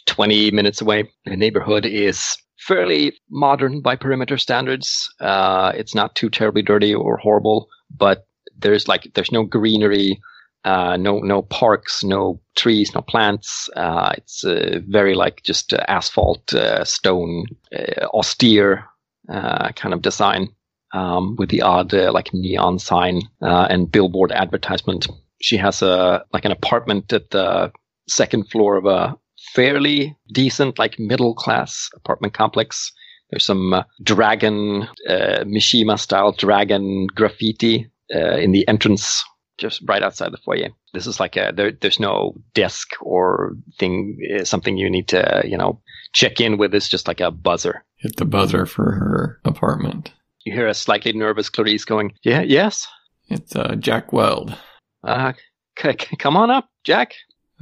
20 minutes away. The neighborhood is fairly modern by perimeter standards. Uh, it's not too terribly dirty or horrible, but there's like there's no greenery, uh, no no parks, no trees, no plants. Uh, it's uh, very like just uh, asphalt, uh, stone, uh, austere kind of design. Um, with the odd like neon sign and billboard advertisement. She has a like an apartment at the second floor of a fairly decent, like middle class apartment complex. There's some dragon, Mishima style dragon graffiti uh, in the entrance, just right outside the foyer. This is like a, there, there's no desk or thing, uh, something you need to, you know, check in with. It's just like a buzzer. Hit the buzzer for her apartment. You hear a slightly nervous Clarice going, yeah, yes, It's uh, Jack Weld. uh, c- c- come on up, Jack.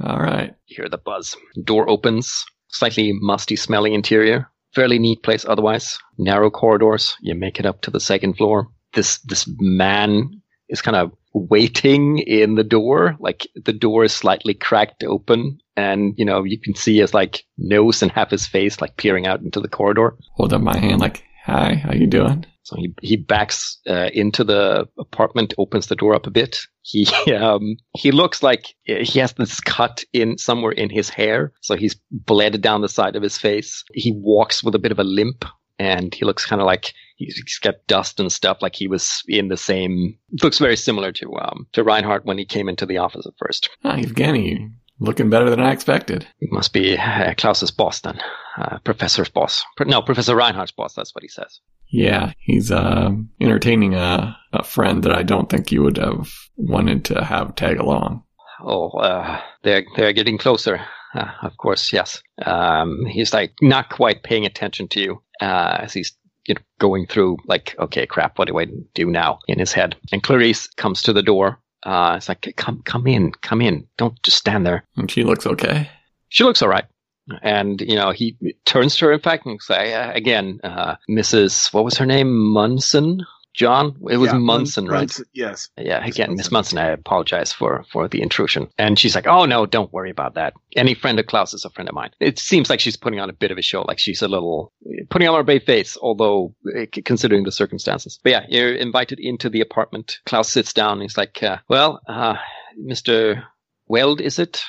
All right. You hear the buzz. Door opens. Slightly musty smelling interior. Fairly neat place otherwise. Narrow corridors. You make it up to the second floor. This this man is kind of waiting in the door. Like the door is slightly cracked open and you know, you can see his like nose and half his face like peering out into the corridor. Hold up my hand like, hi, how you doing? So he he backs uh, into the apartment, opens the door up a bit. He um he looks like he has this cut in somewhere in his hair, so he's bled down the side of his face. He walks with a bit of a limp, and he looks kind of like he's, he's got dust and stuff, like he was in the same. Looks very similar to um to Reinhardt when he came into the office at first. Ah, Yevgeny, looking better than I expected. He must be uh, Klaus's boss then, uh, Professor's boss. No, Professor Reinhardt's boss. That's what he says. Yeah, he's um, entertaining a, a friend that I don't think you would have wanted to have tag along. Oh, uh, they're they're getting closer. Uh, of course, yes. Um, he's like not quite paying attention to you uh, as he's you know going through like, okay, crap, what do I do now in his head? And Clarice comes to the door. Uh, it's like, come come in, come in. Don't just stand there. And she looks okay. She looks all right. And you know he turns to her, in fact, and say uh, again, uh, Mrs. What was her name? Munson. John. It was Yeah, Munson, Mun- right? Munson, Yes. Yeah, again, Miss Munson. Munson, I apologize for for the intrusion. And she's like, "Oh no, don't worry about that. Any friend of Klaus is a friend of mine." It seems like she's putting on a bit of a show, like she's a little putting on her brave face, although eh, considering the circumstances. But yeah, you're invited into the apartment. Klaus sits down. He's like, uh, "Well, uh, Mister Weld, is it?"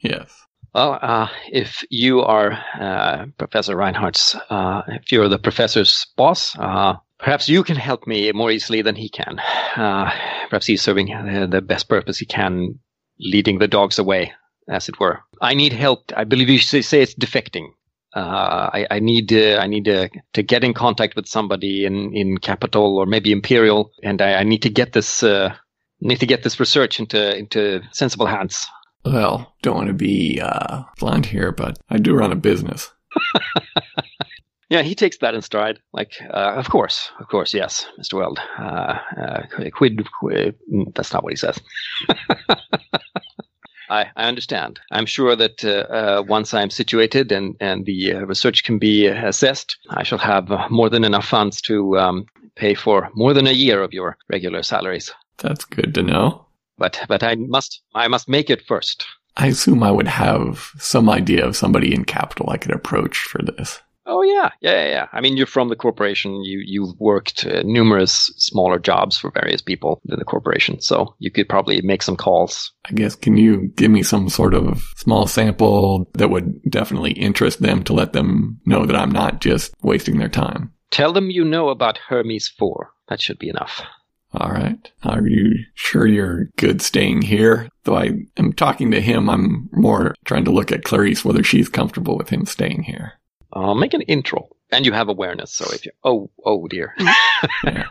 Yes. Well, uh, if you are uh, Professor Reinhardt's, uh, if you're the professor's boss, uh, perhaps you can help me more easily than he can. Uh, perhaps he's serving uh, the best purpose he can, leading the dogs away, as it were. I need help. I believe you say, say it's defecting. Uh, I, I need uh, I need to, to get in contact with somebody in, in Capitol or maybe Imperial, and I, I need to get this uh, need to get this research into into sensible hands. Well, don't want to be uh, blunt here, but I do run a business. Yeah, he takes that in stride. Like, uh, of course, of course, yes, Mr. Weld. Uh, uh, quid, quid, mm, that's not what he says. I, I understand. I'm sure that uh, uh, once I'm situated and, and the uh, research can be assessed, I shall have uh, more than enough funds to um, pay for more than a year of your regular salaries. That's good to know. But but I must I must make it first. I assume I would have some idea of somebody in Capitol I could approach for this. Oh yeah, yeah, yeah. I mean, you're from the corporation. You you've worked uh, numerous smaller jobs for various people in the corporation, so you could probably make some calls. I guess, can you give me some sort of small sample that would definitely interest them to let them know that I'm not just wasting their time? Tell them you know about Hermes Four. That should be enough. All right. Are you sure you're good staying here? Though I am talking to him, I'm more trying to look at Clarice, whether she's comfortable with him staying here. Uh, make an intro. And you have awareness, so if you oh oh dear.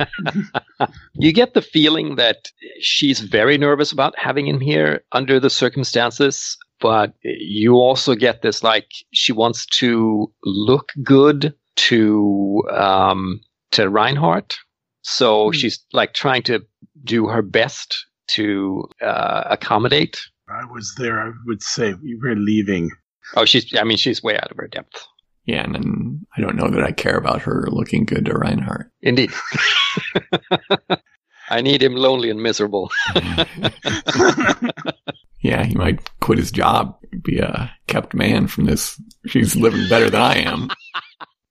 You get the feeling that she's very nervous about having him here under the circumstances, but you also get this like she wants to look good to um to Reinhardt. So Hmm. she's like trying to do her best to uh, accommodate. I was there. I would say we were leaving. Oh, she's I mean she's way out of her depth. Yeah, and then I don't know that I care about her looking good to Reinhardt. Indeed. I need him lonely and miserable. yeah, he might quit his job, be a kept man from this. She's living better than I am.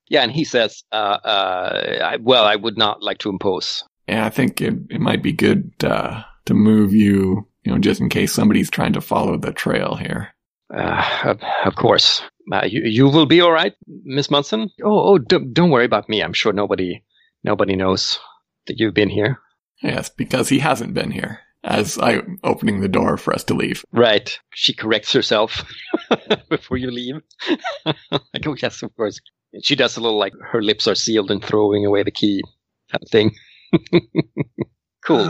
Yeah, and he says, uh, uh, I, "Well, I would not like to impose." Yeah, I think it, it might be good uh, to move you, you know, just in case somebody's trying to follow the trail here. Uh, of, of course, uh, you, you will be all right, Miss Munson. Oh, oh, don't, don't worry about me. I'm sure nobody, nobody knows that you've been here. Yes, because he hasn't been here. As I opening the door for us to leave. Right? She corrects herself before you leave. like, oh yes, of course. And she does a little like her lips are sealed and throwing away the key kind of thing. cool.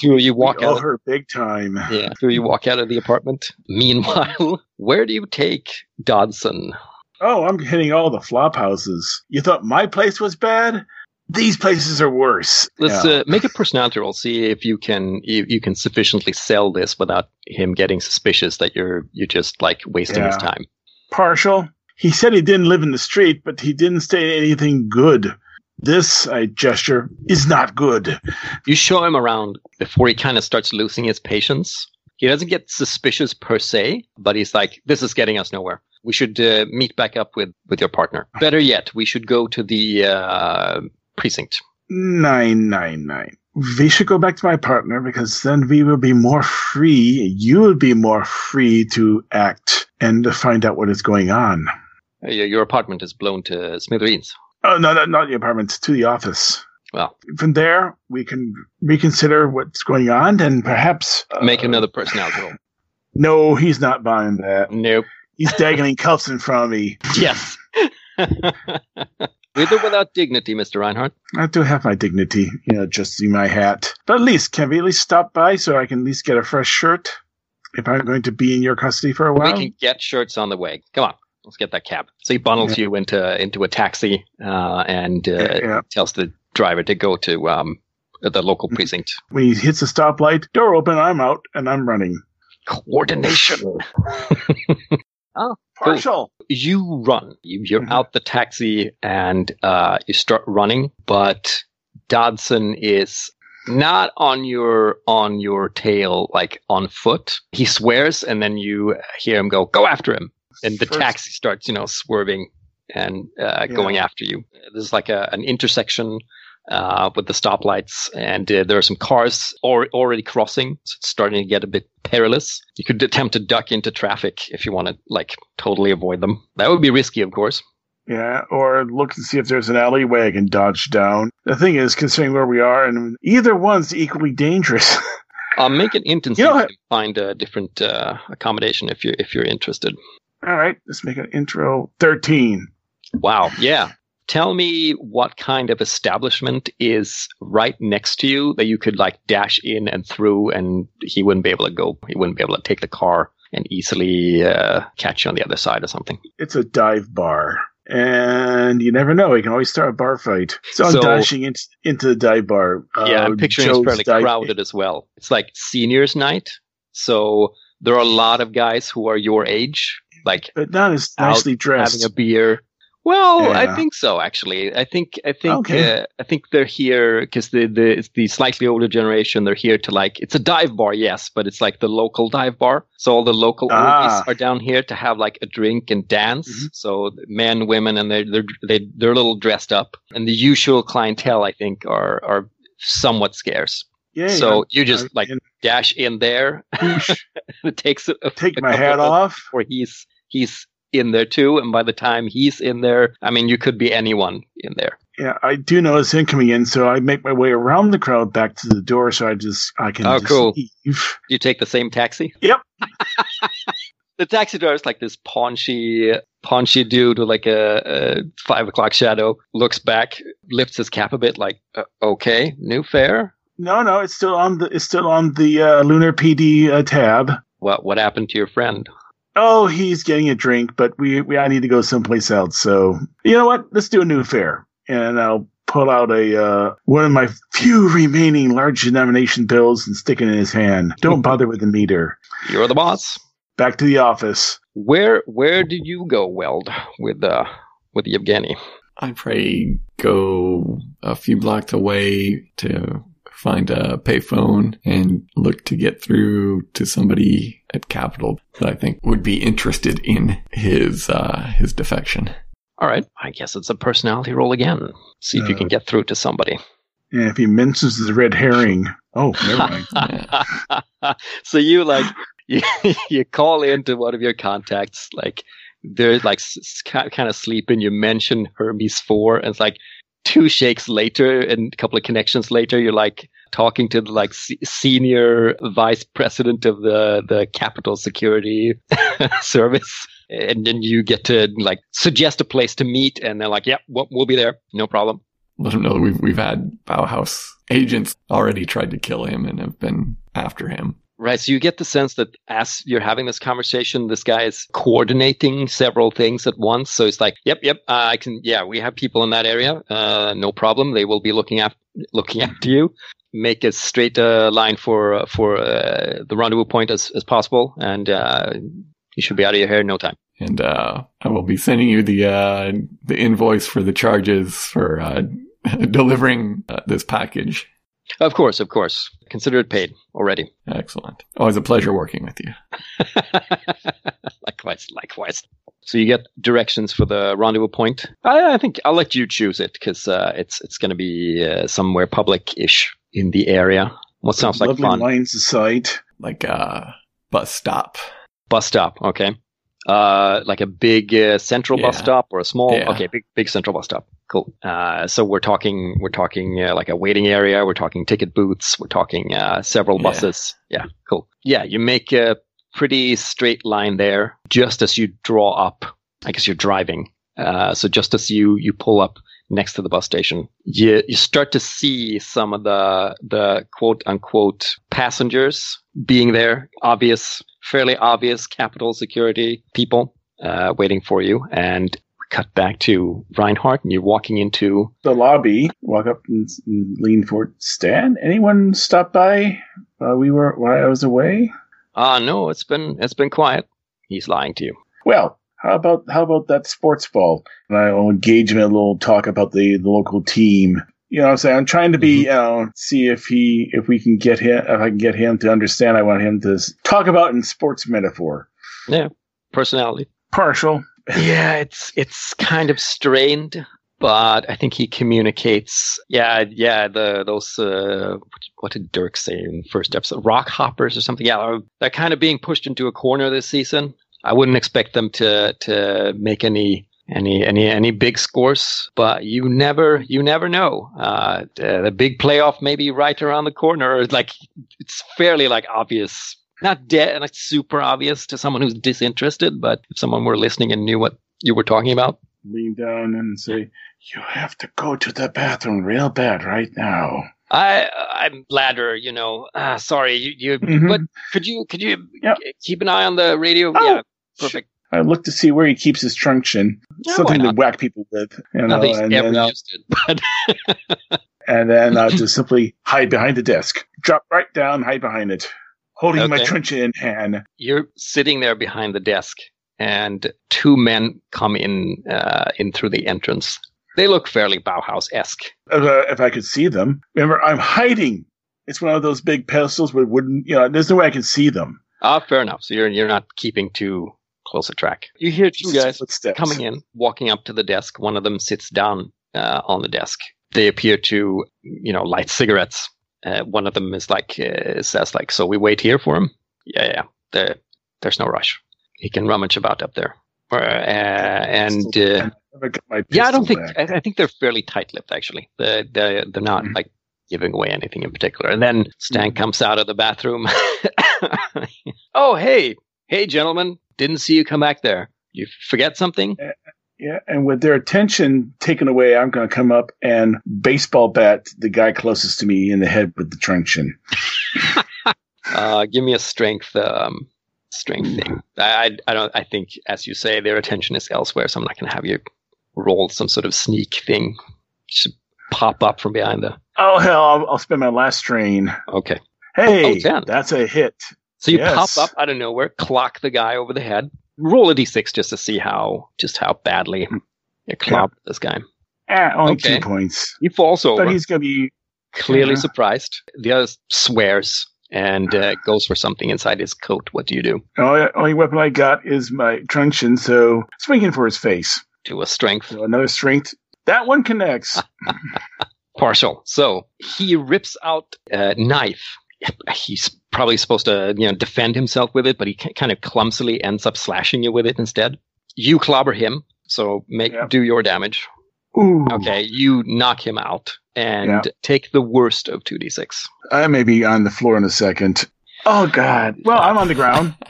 Do you walk we out. her big time. Yeah. So you walk out of the apartment. Meanwhile, where do you take Dodson? Oh, I'm hitting all the flop houses. You thought my place was bad? These places are worse. Let's Yeah. uh, make a personality roll. See if you can you, you can sufficiently sell this without him getting suspicious that you're you're just like wasting his time. partial. He said he didn't live in the street, but he didn't say anything good. This, I gesture, is not good. You show him around before he kind of starts losing his patience. He doesn't get suspicious per se, but he's like, "This is getting us nowhere. We should uh, meet back up with with your partner. Better yet, we should go to the uh, precinct." Nine, nine, nine. We should go back to my partner because then we will be more free. You will be more free to act and to find out what is going on. Uh, your apartment is blown to smithereens. Oh, no, no, not the apartment, to the office. Well, From there, we can reconsider what's going on and perhaps uh, make another personality roll. No, he's not buying that. Nope. He's dangling cuffs in front of me. Yes. With or without dignity, Mr. Reinhardt. I do have my dignity, you know, just see my hat. But at least, can we at least stop by so I can at least get a fresh shirt if I'm going to be in your custody for a while? We can get shirts on the way. Come on, let's get that cab. So he bundles you into into a taxi uh, and uh, Yeah, yeah. tells the driver to go to um, the local precinct. When he hits a stoplight, door open, I'm out and I'm running. Coordination. Oh, cool. Partial. You run. You, you're Mhm. out the taxi and uh, you start running, but Dodson is not on your on your tail like on foot. He swears, and then you hear him go, "Go after him!" And the First- taxi starts, you know, swerving and uh, Yeah. going after you. There's like a, an intersection uh, with the stoplights, and uh, there are some cars or, already crossing. So it's starting to get a bit perilous. You could attempt to duck into traffic if you want to, like, totally avoid them. That would be risky, of course. Yeah, or look and see if there's an alleyway I can dodge down. The thing is, considering where we are, and either one's equally dangerous. Uh, make an int You know if what? you can find a different uh, accommodation if you're if you're interested. All right, let's make an intro. 13. Wow. Yeah. Tell me what kind of establishment is right next to you that you could like dash in and through, and he wouldn't be able to go. He wouldn't be able to take the car and easily uh, catch you on the other side or something. It's a dive bar. And you never know. You can always start a bar fight. So I'm dashing into, into the dive bar. yeah, Uh, I'm picturing Joe's it's fairly dive- crowded as well. It's like seniors' night, so there are a lot of guys who are your age, like But not as nicely dressed. having a beer. Well, I think so. Actually, I think I think Okay. uh, I think they're here because the the it's the slightly older generation. They're here to like it's a dive bar, yes, but it's like the local dive bar. So all the local Ah. are down here to have like a drink and dance. Mhm. So men, women, and they're they're they, they're a little dressed up. And the usual clientele, I think, are are somewhat scarce. yeah, so you just like dash in there. it takes a, take a my hat off. where he's he's in there too and by the time he's in there i mean you could be anyone in there Yeah, I do notice him coming in, so I make my way around the crowd back to the door, so I just I can Oh, just cool. leave. you take the same taxi Yep. the taxi driver is like this paunchy paunchy dude with like a, a five o'clock shadow looks back, lifts his cap a bit, like, uh, "Okay, new fare." No, no, it's still on the it's still on the uh, Lunar PD uh, tab. What what happened to your friend? Oh, he's getting a drink, but we we I need to go someplace else. So you know what? Let's do a new fare, and I'll pull out a uh, one of my few remaining large denomination bills and stick it in his hand. Don't bother with the meter. You're the boss. Back to the office. Where where do you go, Weld, with uh with Yevgeny? I'd probably go a few blocks away to find a payphone and look to get through to somebody at Capitol that I think would be interested in his uh, his defection. All right, I guess it's a personality roll again. See if you Uh, can get through to somebody. And if he mentions the red herring, oh, never mind. so you like you, you call into one of your contacts like they're like s- s- ki- kind of sleeping you mention hermes 4 and it's like two shakes later and a couple of connections later you're like talking to the like se- senior vice president of the the Capitol security service. And then you get to like suggest a place to meet and they're like yeah we'll, we'll be there. No problem. Let him know we've we've had Bauhaus agents already tried to kill him and have been after him. Right. So you get the sense that as you're having this conversation, this guy is coordinating several things at once. So it's like, yep, yep, uh, I can, yeah, we have people in that area. Uh, no problem. They will be looking after, looking after you. Make as straight uh, line for, for, uh, the rendezvous point as, as possible. And, uh, you should be out of your hair in no time. And uh, I will be sending you the uh, the invoice for the charges for delivering this package. Of course, of course. Consider it paid already. Excellent. Always a pleasure working with you. likewise, likewise. So you get directions for the rendezvous point. I, I think I'll let you choose it because uh, it's it's going to be uh, somewhere public-ish in the area. What sounds like Lovely fun? lines of sight. Like a bus stop. Bus stop, okay. Uh, like a big uh, central bus stop or a small? Yeah. Okay, big big central bus stop. Cool. Uh, so we're talking we're talking uh, like a waiting area. We're talking ticket booths. We're talking uh, several buses. Yeah, cool. Yeah, you make a pretty straight line there, just as you draw up. I guess you're driving. Uh, so just as you you pull up next to the bus station, you you start to see some of the the quote unquote passengers being there. Obvious, fairly obvious Capitol security people uh, waiting for you, and cut back to Reinhardt, and you're walking into The lobby. Walk up and, and lean forward. Stan, anyone stop by while we were while I was away? Ah, no, it's been it's been quiet. He's lying to you. Well, how about how about that sports ball? And I will engage him in a little talk about the, the local team. You know what I'm saying? I'm trying to be, you know, see if he if we can get him if I can get him to understand I want him to talk about in sports metaphor. Yeah, personality. Partial. Yeah, it's it's kind of strained, but I think he communicates. Yeah, yeah. The those uh, what, did Dirk say in first episode? Rock hoppers or something. Yeah, they're kind of being pushed into a corner this season. I wouldn't expect them to to make any any any any big scores, but you never you never know. Uh, the, the big playoff may be right around the corner. Like it's fairly like obvious not dead, like super obvious to someone who's disinterested, but if someone were listening and knew what you were talking about, Lean down and say, "You have to go to the bathroom real bad right now." I I'm ladder, you know. Uh, sorry, you, you Mhm. but could you could you Yep. keep an eye on the radio? Oh, yeah, perfect. I look to see where he keeps his truncheon, Yeah, something to whack people with. You know, Nothing's and then I'll, used it, but and then I'll just simply hide behind the desk, drop right down, hide behind it, holding my Okay. truncheon in hand. you're sitting there behind the desk, and two men come in uh, in through the entrance. They look fairly Bauhaus esque. If, uh, if I could see them, remember I'm hiding. It's one of those big pedestals with wooden. You know, there's no way I can see them. Ah, fair enough. So you're you're not keeping too close a track. You hear two guys footsteps. coming in, walking up to the desk. One of them sits down uh, on the desk. They appear to, you know, light cigarettes. Uh, one of them is like uh, says like, "So we wait here for him." Yeah, yeah. There, there's no rush. He can rummage about up there. Uh, and uh, I yeah, I don't think. I, I think they're fairly tight-lipped actually. They're they're, they're not Mhm. like giving away anything in particular. And then Stan Mhm. comes out of the bathroom. oh, hey, hey, gentlemen, didn't see you come back there. You forget something? Yeah, and with their attention taken away, I'm going to come up and baseball bat the guy closest to me in the head with the truncheon. uh, give me a strength um, strength thing. I, I, I don't. I think, as you say, their attention is elsewhere, so I'm not going to have you roll some sort of sneak thing. Just pop up from behind the. Oh hell! I'll, I'll spend my last strain. Okay. Hey, Oh, 10. that's a hit. So you Yes. pop up out of nowhere, clock the guy over the head, roll a d6 just to see how just how badly you clobbed this guy. Ah, only Okay. two points. He falls over, But he's going to be. clearly Yeah. surprised. The other swears and uh, goes for something inside his coat. What do you do? Only, only weapon I got is my truncheon, so swinging for his face. To a strength So another strength. That one connects. partial. So he rips out a knife. He's probably supposed to, you know, defend himself with it, but he kind of clumsily ends up slashing you with it instead. You clobber him, so make Yep. do your damage. Ooh. Okay, you knock him out and take the worst of two d six. I may be on the floor in a second. Oh God. Well, I'm on the ground.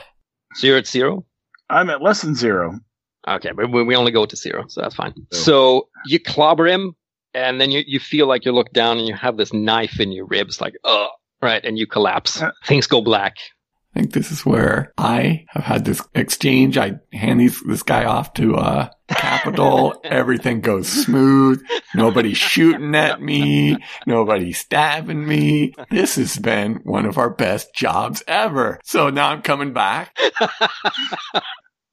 So you're at zero. I'm at less than zero. Okay, but we we only go to zero, so that's fine. So- So you clobber him, and then you, you feel like you look down and you have this knife in your ribs, like, oh, right, and you collapse. Uh. Things go black. I think this is where I have had this exchange. I hand these, this guy off to uh, Capitol. Everything goes smooth. Nobody's shooting at me. Nobody's stabbing me. This has been one of our best jobs ever. So now I'm coming back.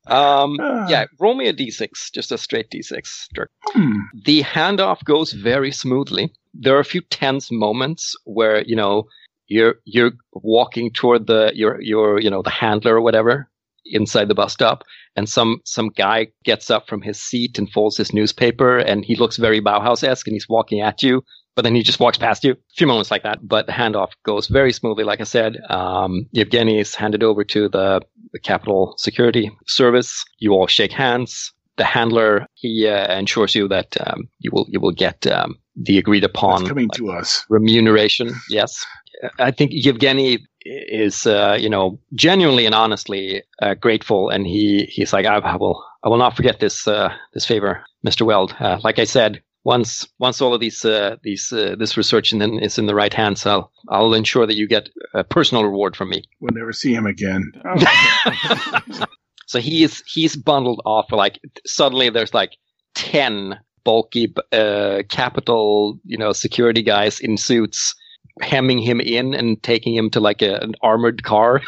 Um, Ah. yeah, roll me a d6, just a straight d6. Dirk. Hmm. The handoff goes very smoothly. There are a few tense moments where you know you're you're walking toward the your your you know the handler or whatever inside the bus stop, and some some guy gets up from his seat and folds his newspaper, and he looks very Bauhaus esque, and he's walking at you. But then he just walks past you. A few moments like that, but the handoff goes very smoothly. Like I said, um, Yevgeny is handed over to the, the Capitol Security Service. You all shake hands. The handler he uh, ensures you that um, you will you will get um, the agreed upon coming like, to us. remuneration. Yes, I think Yevgeny is uh, you know genuinely and honestly uh, grateful, and he he's like I, I will I will not forget this uh, this favor, Mister Weld. Uh, like I said, once once all of these uh, these uh, this research in, is in the right hands, I'll I'll ensure that you get a personal reward from me. We'll never see him again. Oh. So he is he's bundled off. Like suddenly, there's like ten bulky uh, Capitol, you know, security guys in suits hemming him in and taking him to like a, an armored car.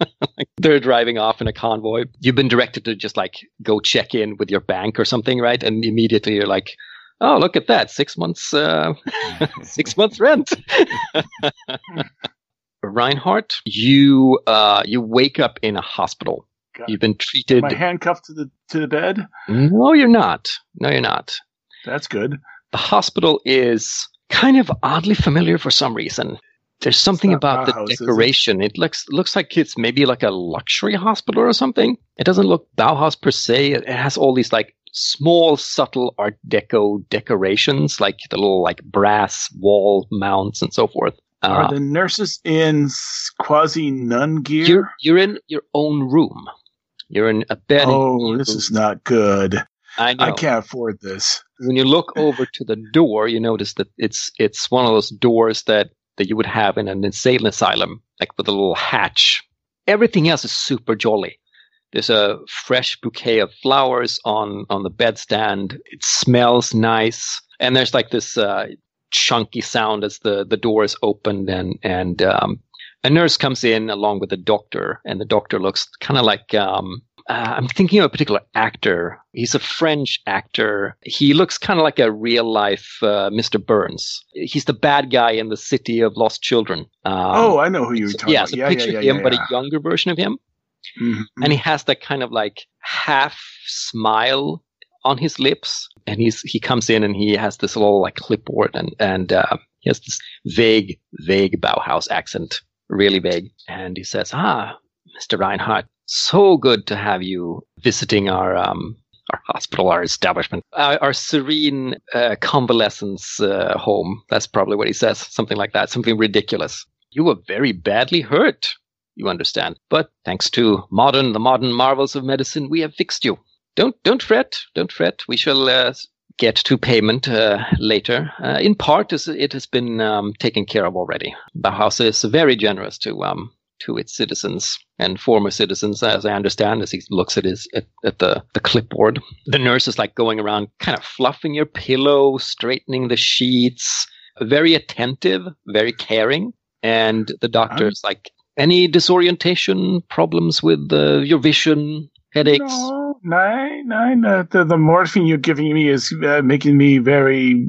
They're driving off in a convoy. You've been directed to just like go check in with your bank or something, right? And immediately you're like, "Oh, look at that! Six months, uh, six months rent." Reinhardt, you uh, you wake up in a hospital. God. You've been treated. Am I handcuffed to the to the bed? No, you're not. No, you're not. That's good. The hospital is kind of oddly familiar for some reason. There's something about the Bauhaus, is it? decoration. It? looks looks like it's maybe like a luxury hospital or something. It doesn't look Bauhaus per se. It has all these like small, subtle Art Deco decorations, like the little like brass wall mounts and so forth. Are Uh, the nurses in quasi nun gear? you're you're in your own room. You're in a bed. oh, this is not good. I know. I can't afford this. when you look over to the door, you notice that it's it's one of those doors that that you would have in an insane asylum, like with a little hatch. Everything else is super jolly. There's a fresh bouquet of flowers on on the bedstand. It smells nice, and there's like this uh, chunky sound as the the door is opened, and and um, a nurse comes in along with the doctor, and the doctor looks kind of like um, uh, I'm thinking of a particular actor. He's a French actor. He looks kind of like a real life uh, Mr. Burns. He's the bad guy in the City of Lost Children. Um, oh, I know who you're so- talking yeah, about. so yeah, picture yeah, yeah, him, yeah, but a younger version of him. Mhm. And he has that kind of like half smile on his lips. And he's he comes in and he has this little like clipboard and and uh, he has this vague vague Bauhaus accent, really vague. And he says, "Ah, Mr. Reinhardt, so good to have you visiting our um, our hospital, our establishment, our, our serene uh, convalescence uh, home. That's probably what he says, something like that, something ridiculous. You were very badly hurt, you understand. But thanks to modern, the modern marvels of medicine, we have fixed you. don't don't fret, don't fret. We shall uh, get to payment uh, later. Uh, in part, it has been um, taken care of already. Bauhaus is very generous to um, to its citizens and former citizens, as I understand, as he looks at his at, at the, the clipboard. The nurse is like going around kind of fluffing your pillow, straightening the sheets, very attentive, very caring. And the doctor's um, like, any disorientation, problems with uh, your vision, headaches? No, no, nine. Uh, the, the morphine you're giving me is uh, making me very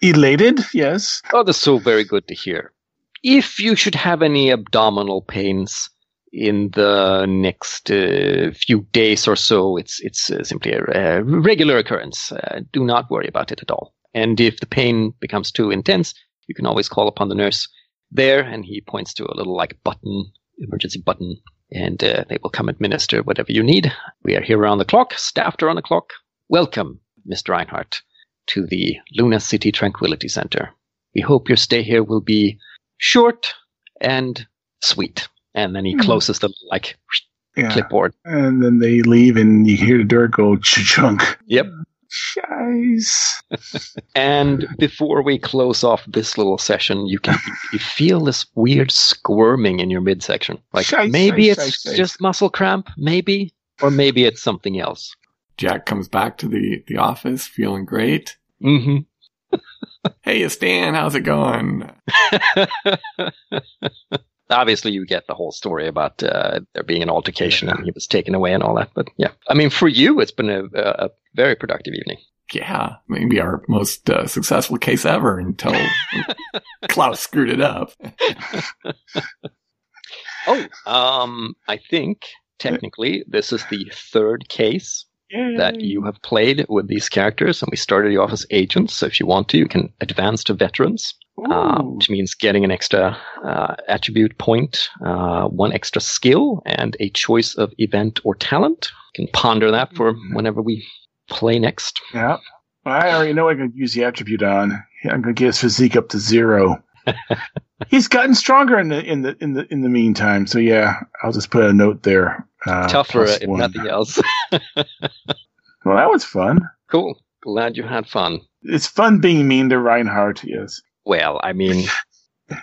elated, yes. Oh, that's so very good to hear. If you should have any abdominal pains in the next uh, few days or so, it's it's uh, simply a, a, regular occurrence. Uh, do not worry about it at all. And if the pain becomes too intense, you can always call upon the nurse there, and he points to a little like button, emergency button, and uh, they will come administer whatever you need. We are here around the clock, staffed around the clock. Welcome, Mr. Reinhardt, to the Luna City Tranquility Center. We hope your stay here will be short and sweet. And then he mm-hmm. closes the like yeah. clipboard. And then they leave, and you hear the door go chunk. Yep. Guys. and before we close off this little session, you can you feel this weird squirming in your midsection. Like shice, maybe shice, it's shice, just muscle cramp, maybe, or maybe it's something else. Jack comes back to the the office feeling great. Mm-hmm hey, Stan, how's it going? Obviously, you get the whole story about uh, there being an altercation yeah. and he was taken away and all that. But yeah, I mean, for you, it's been a, a very productive evening. Yeah, maybe our most uh, successful case ever until Klaus screwed it up. oh, um, I think technically this is the third case that you have played with these characters, and we started you off as agents. So if you want to, you can advance to veterans, uh, which means getting an extra uh, attribute point, uh, one extra skill, and a choice of event or talent. You can ponder that for mm-hmm. whenever we play next. Yeah, I already know I can use the attribute on. I'm going to get his physique up to zero. He's gotten stronger in the in the in the in the meantime. So yeah, I'll just put a note there. Uh, Tougher if one. nothing else. well, that was fun. Cool. Glad you had fun. It's fun being mean to Reinhardt. Yes. Well, I mean,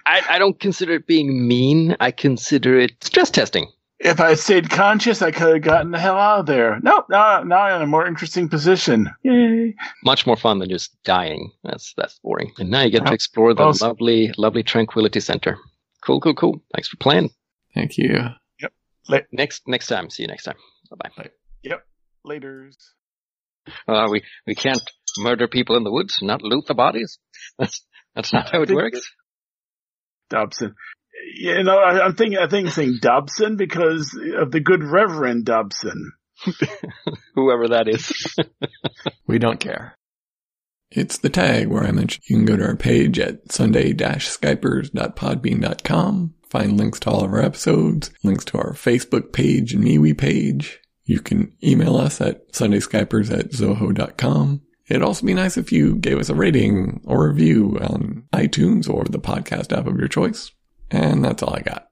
I, I don't consider it being mean. I consider it stress testing if I stayed conscious, I could have gotten the hell out of there. Nope, now, now I'm in a more interesting position. Yay. Much more fun than just dying. That's that's boring. And now you get to explore the awesome. lovely, lovely Tranquility Center. Cool, cool, cool. Thanks for playing. Thank you. Yep. La- next next time. See you next time. Bye bye. Yep. Laters. Uh, we we can't murder people in the woods, not loot the bodies. That's that's not how it works. Dobson you know, I, am thinking, I think saying Dobson because of the good Reverend Dobson. Whoever that is. we don't care. It's the tag where I mentioned you can go to our page at sunday-skypers.podbean.com, find links to all of our episodes, links to our Facebook page and MeWe page. You can email us at sundayskypers at zoho.com. It'd also be nice if you gave us a rating or review on iTunes or the podcast app of your choice. And that's all I got.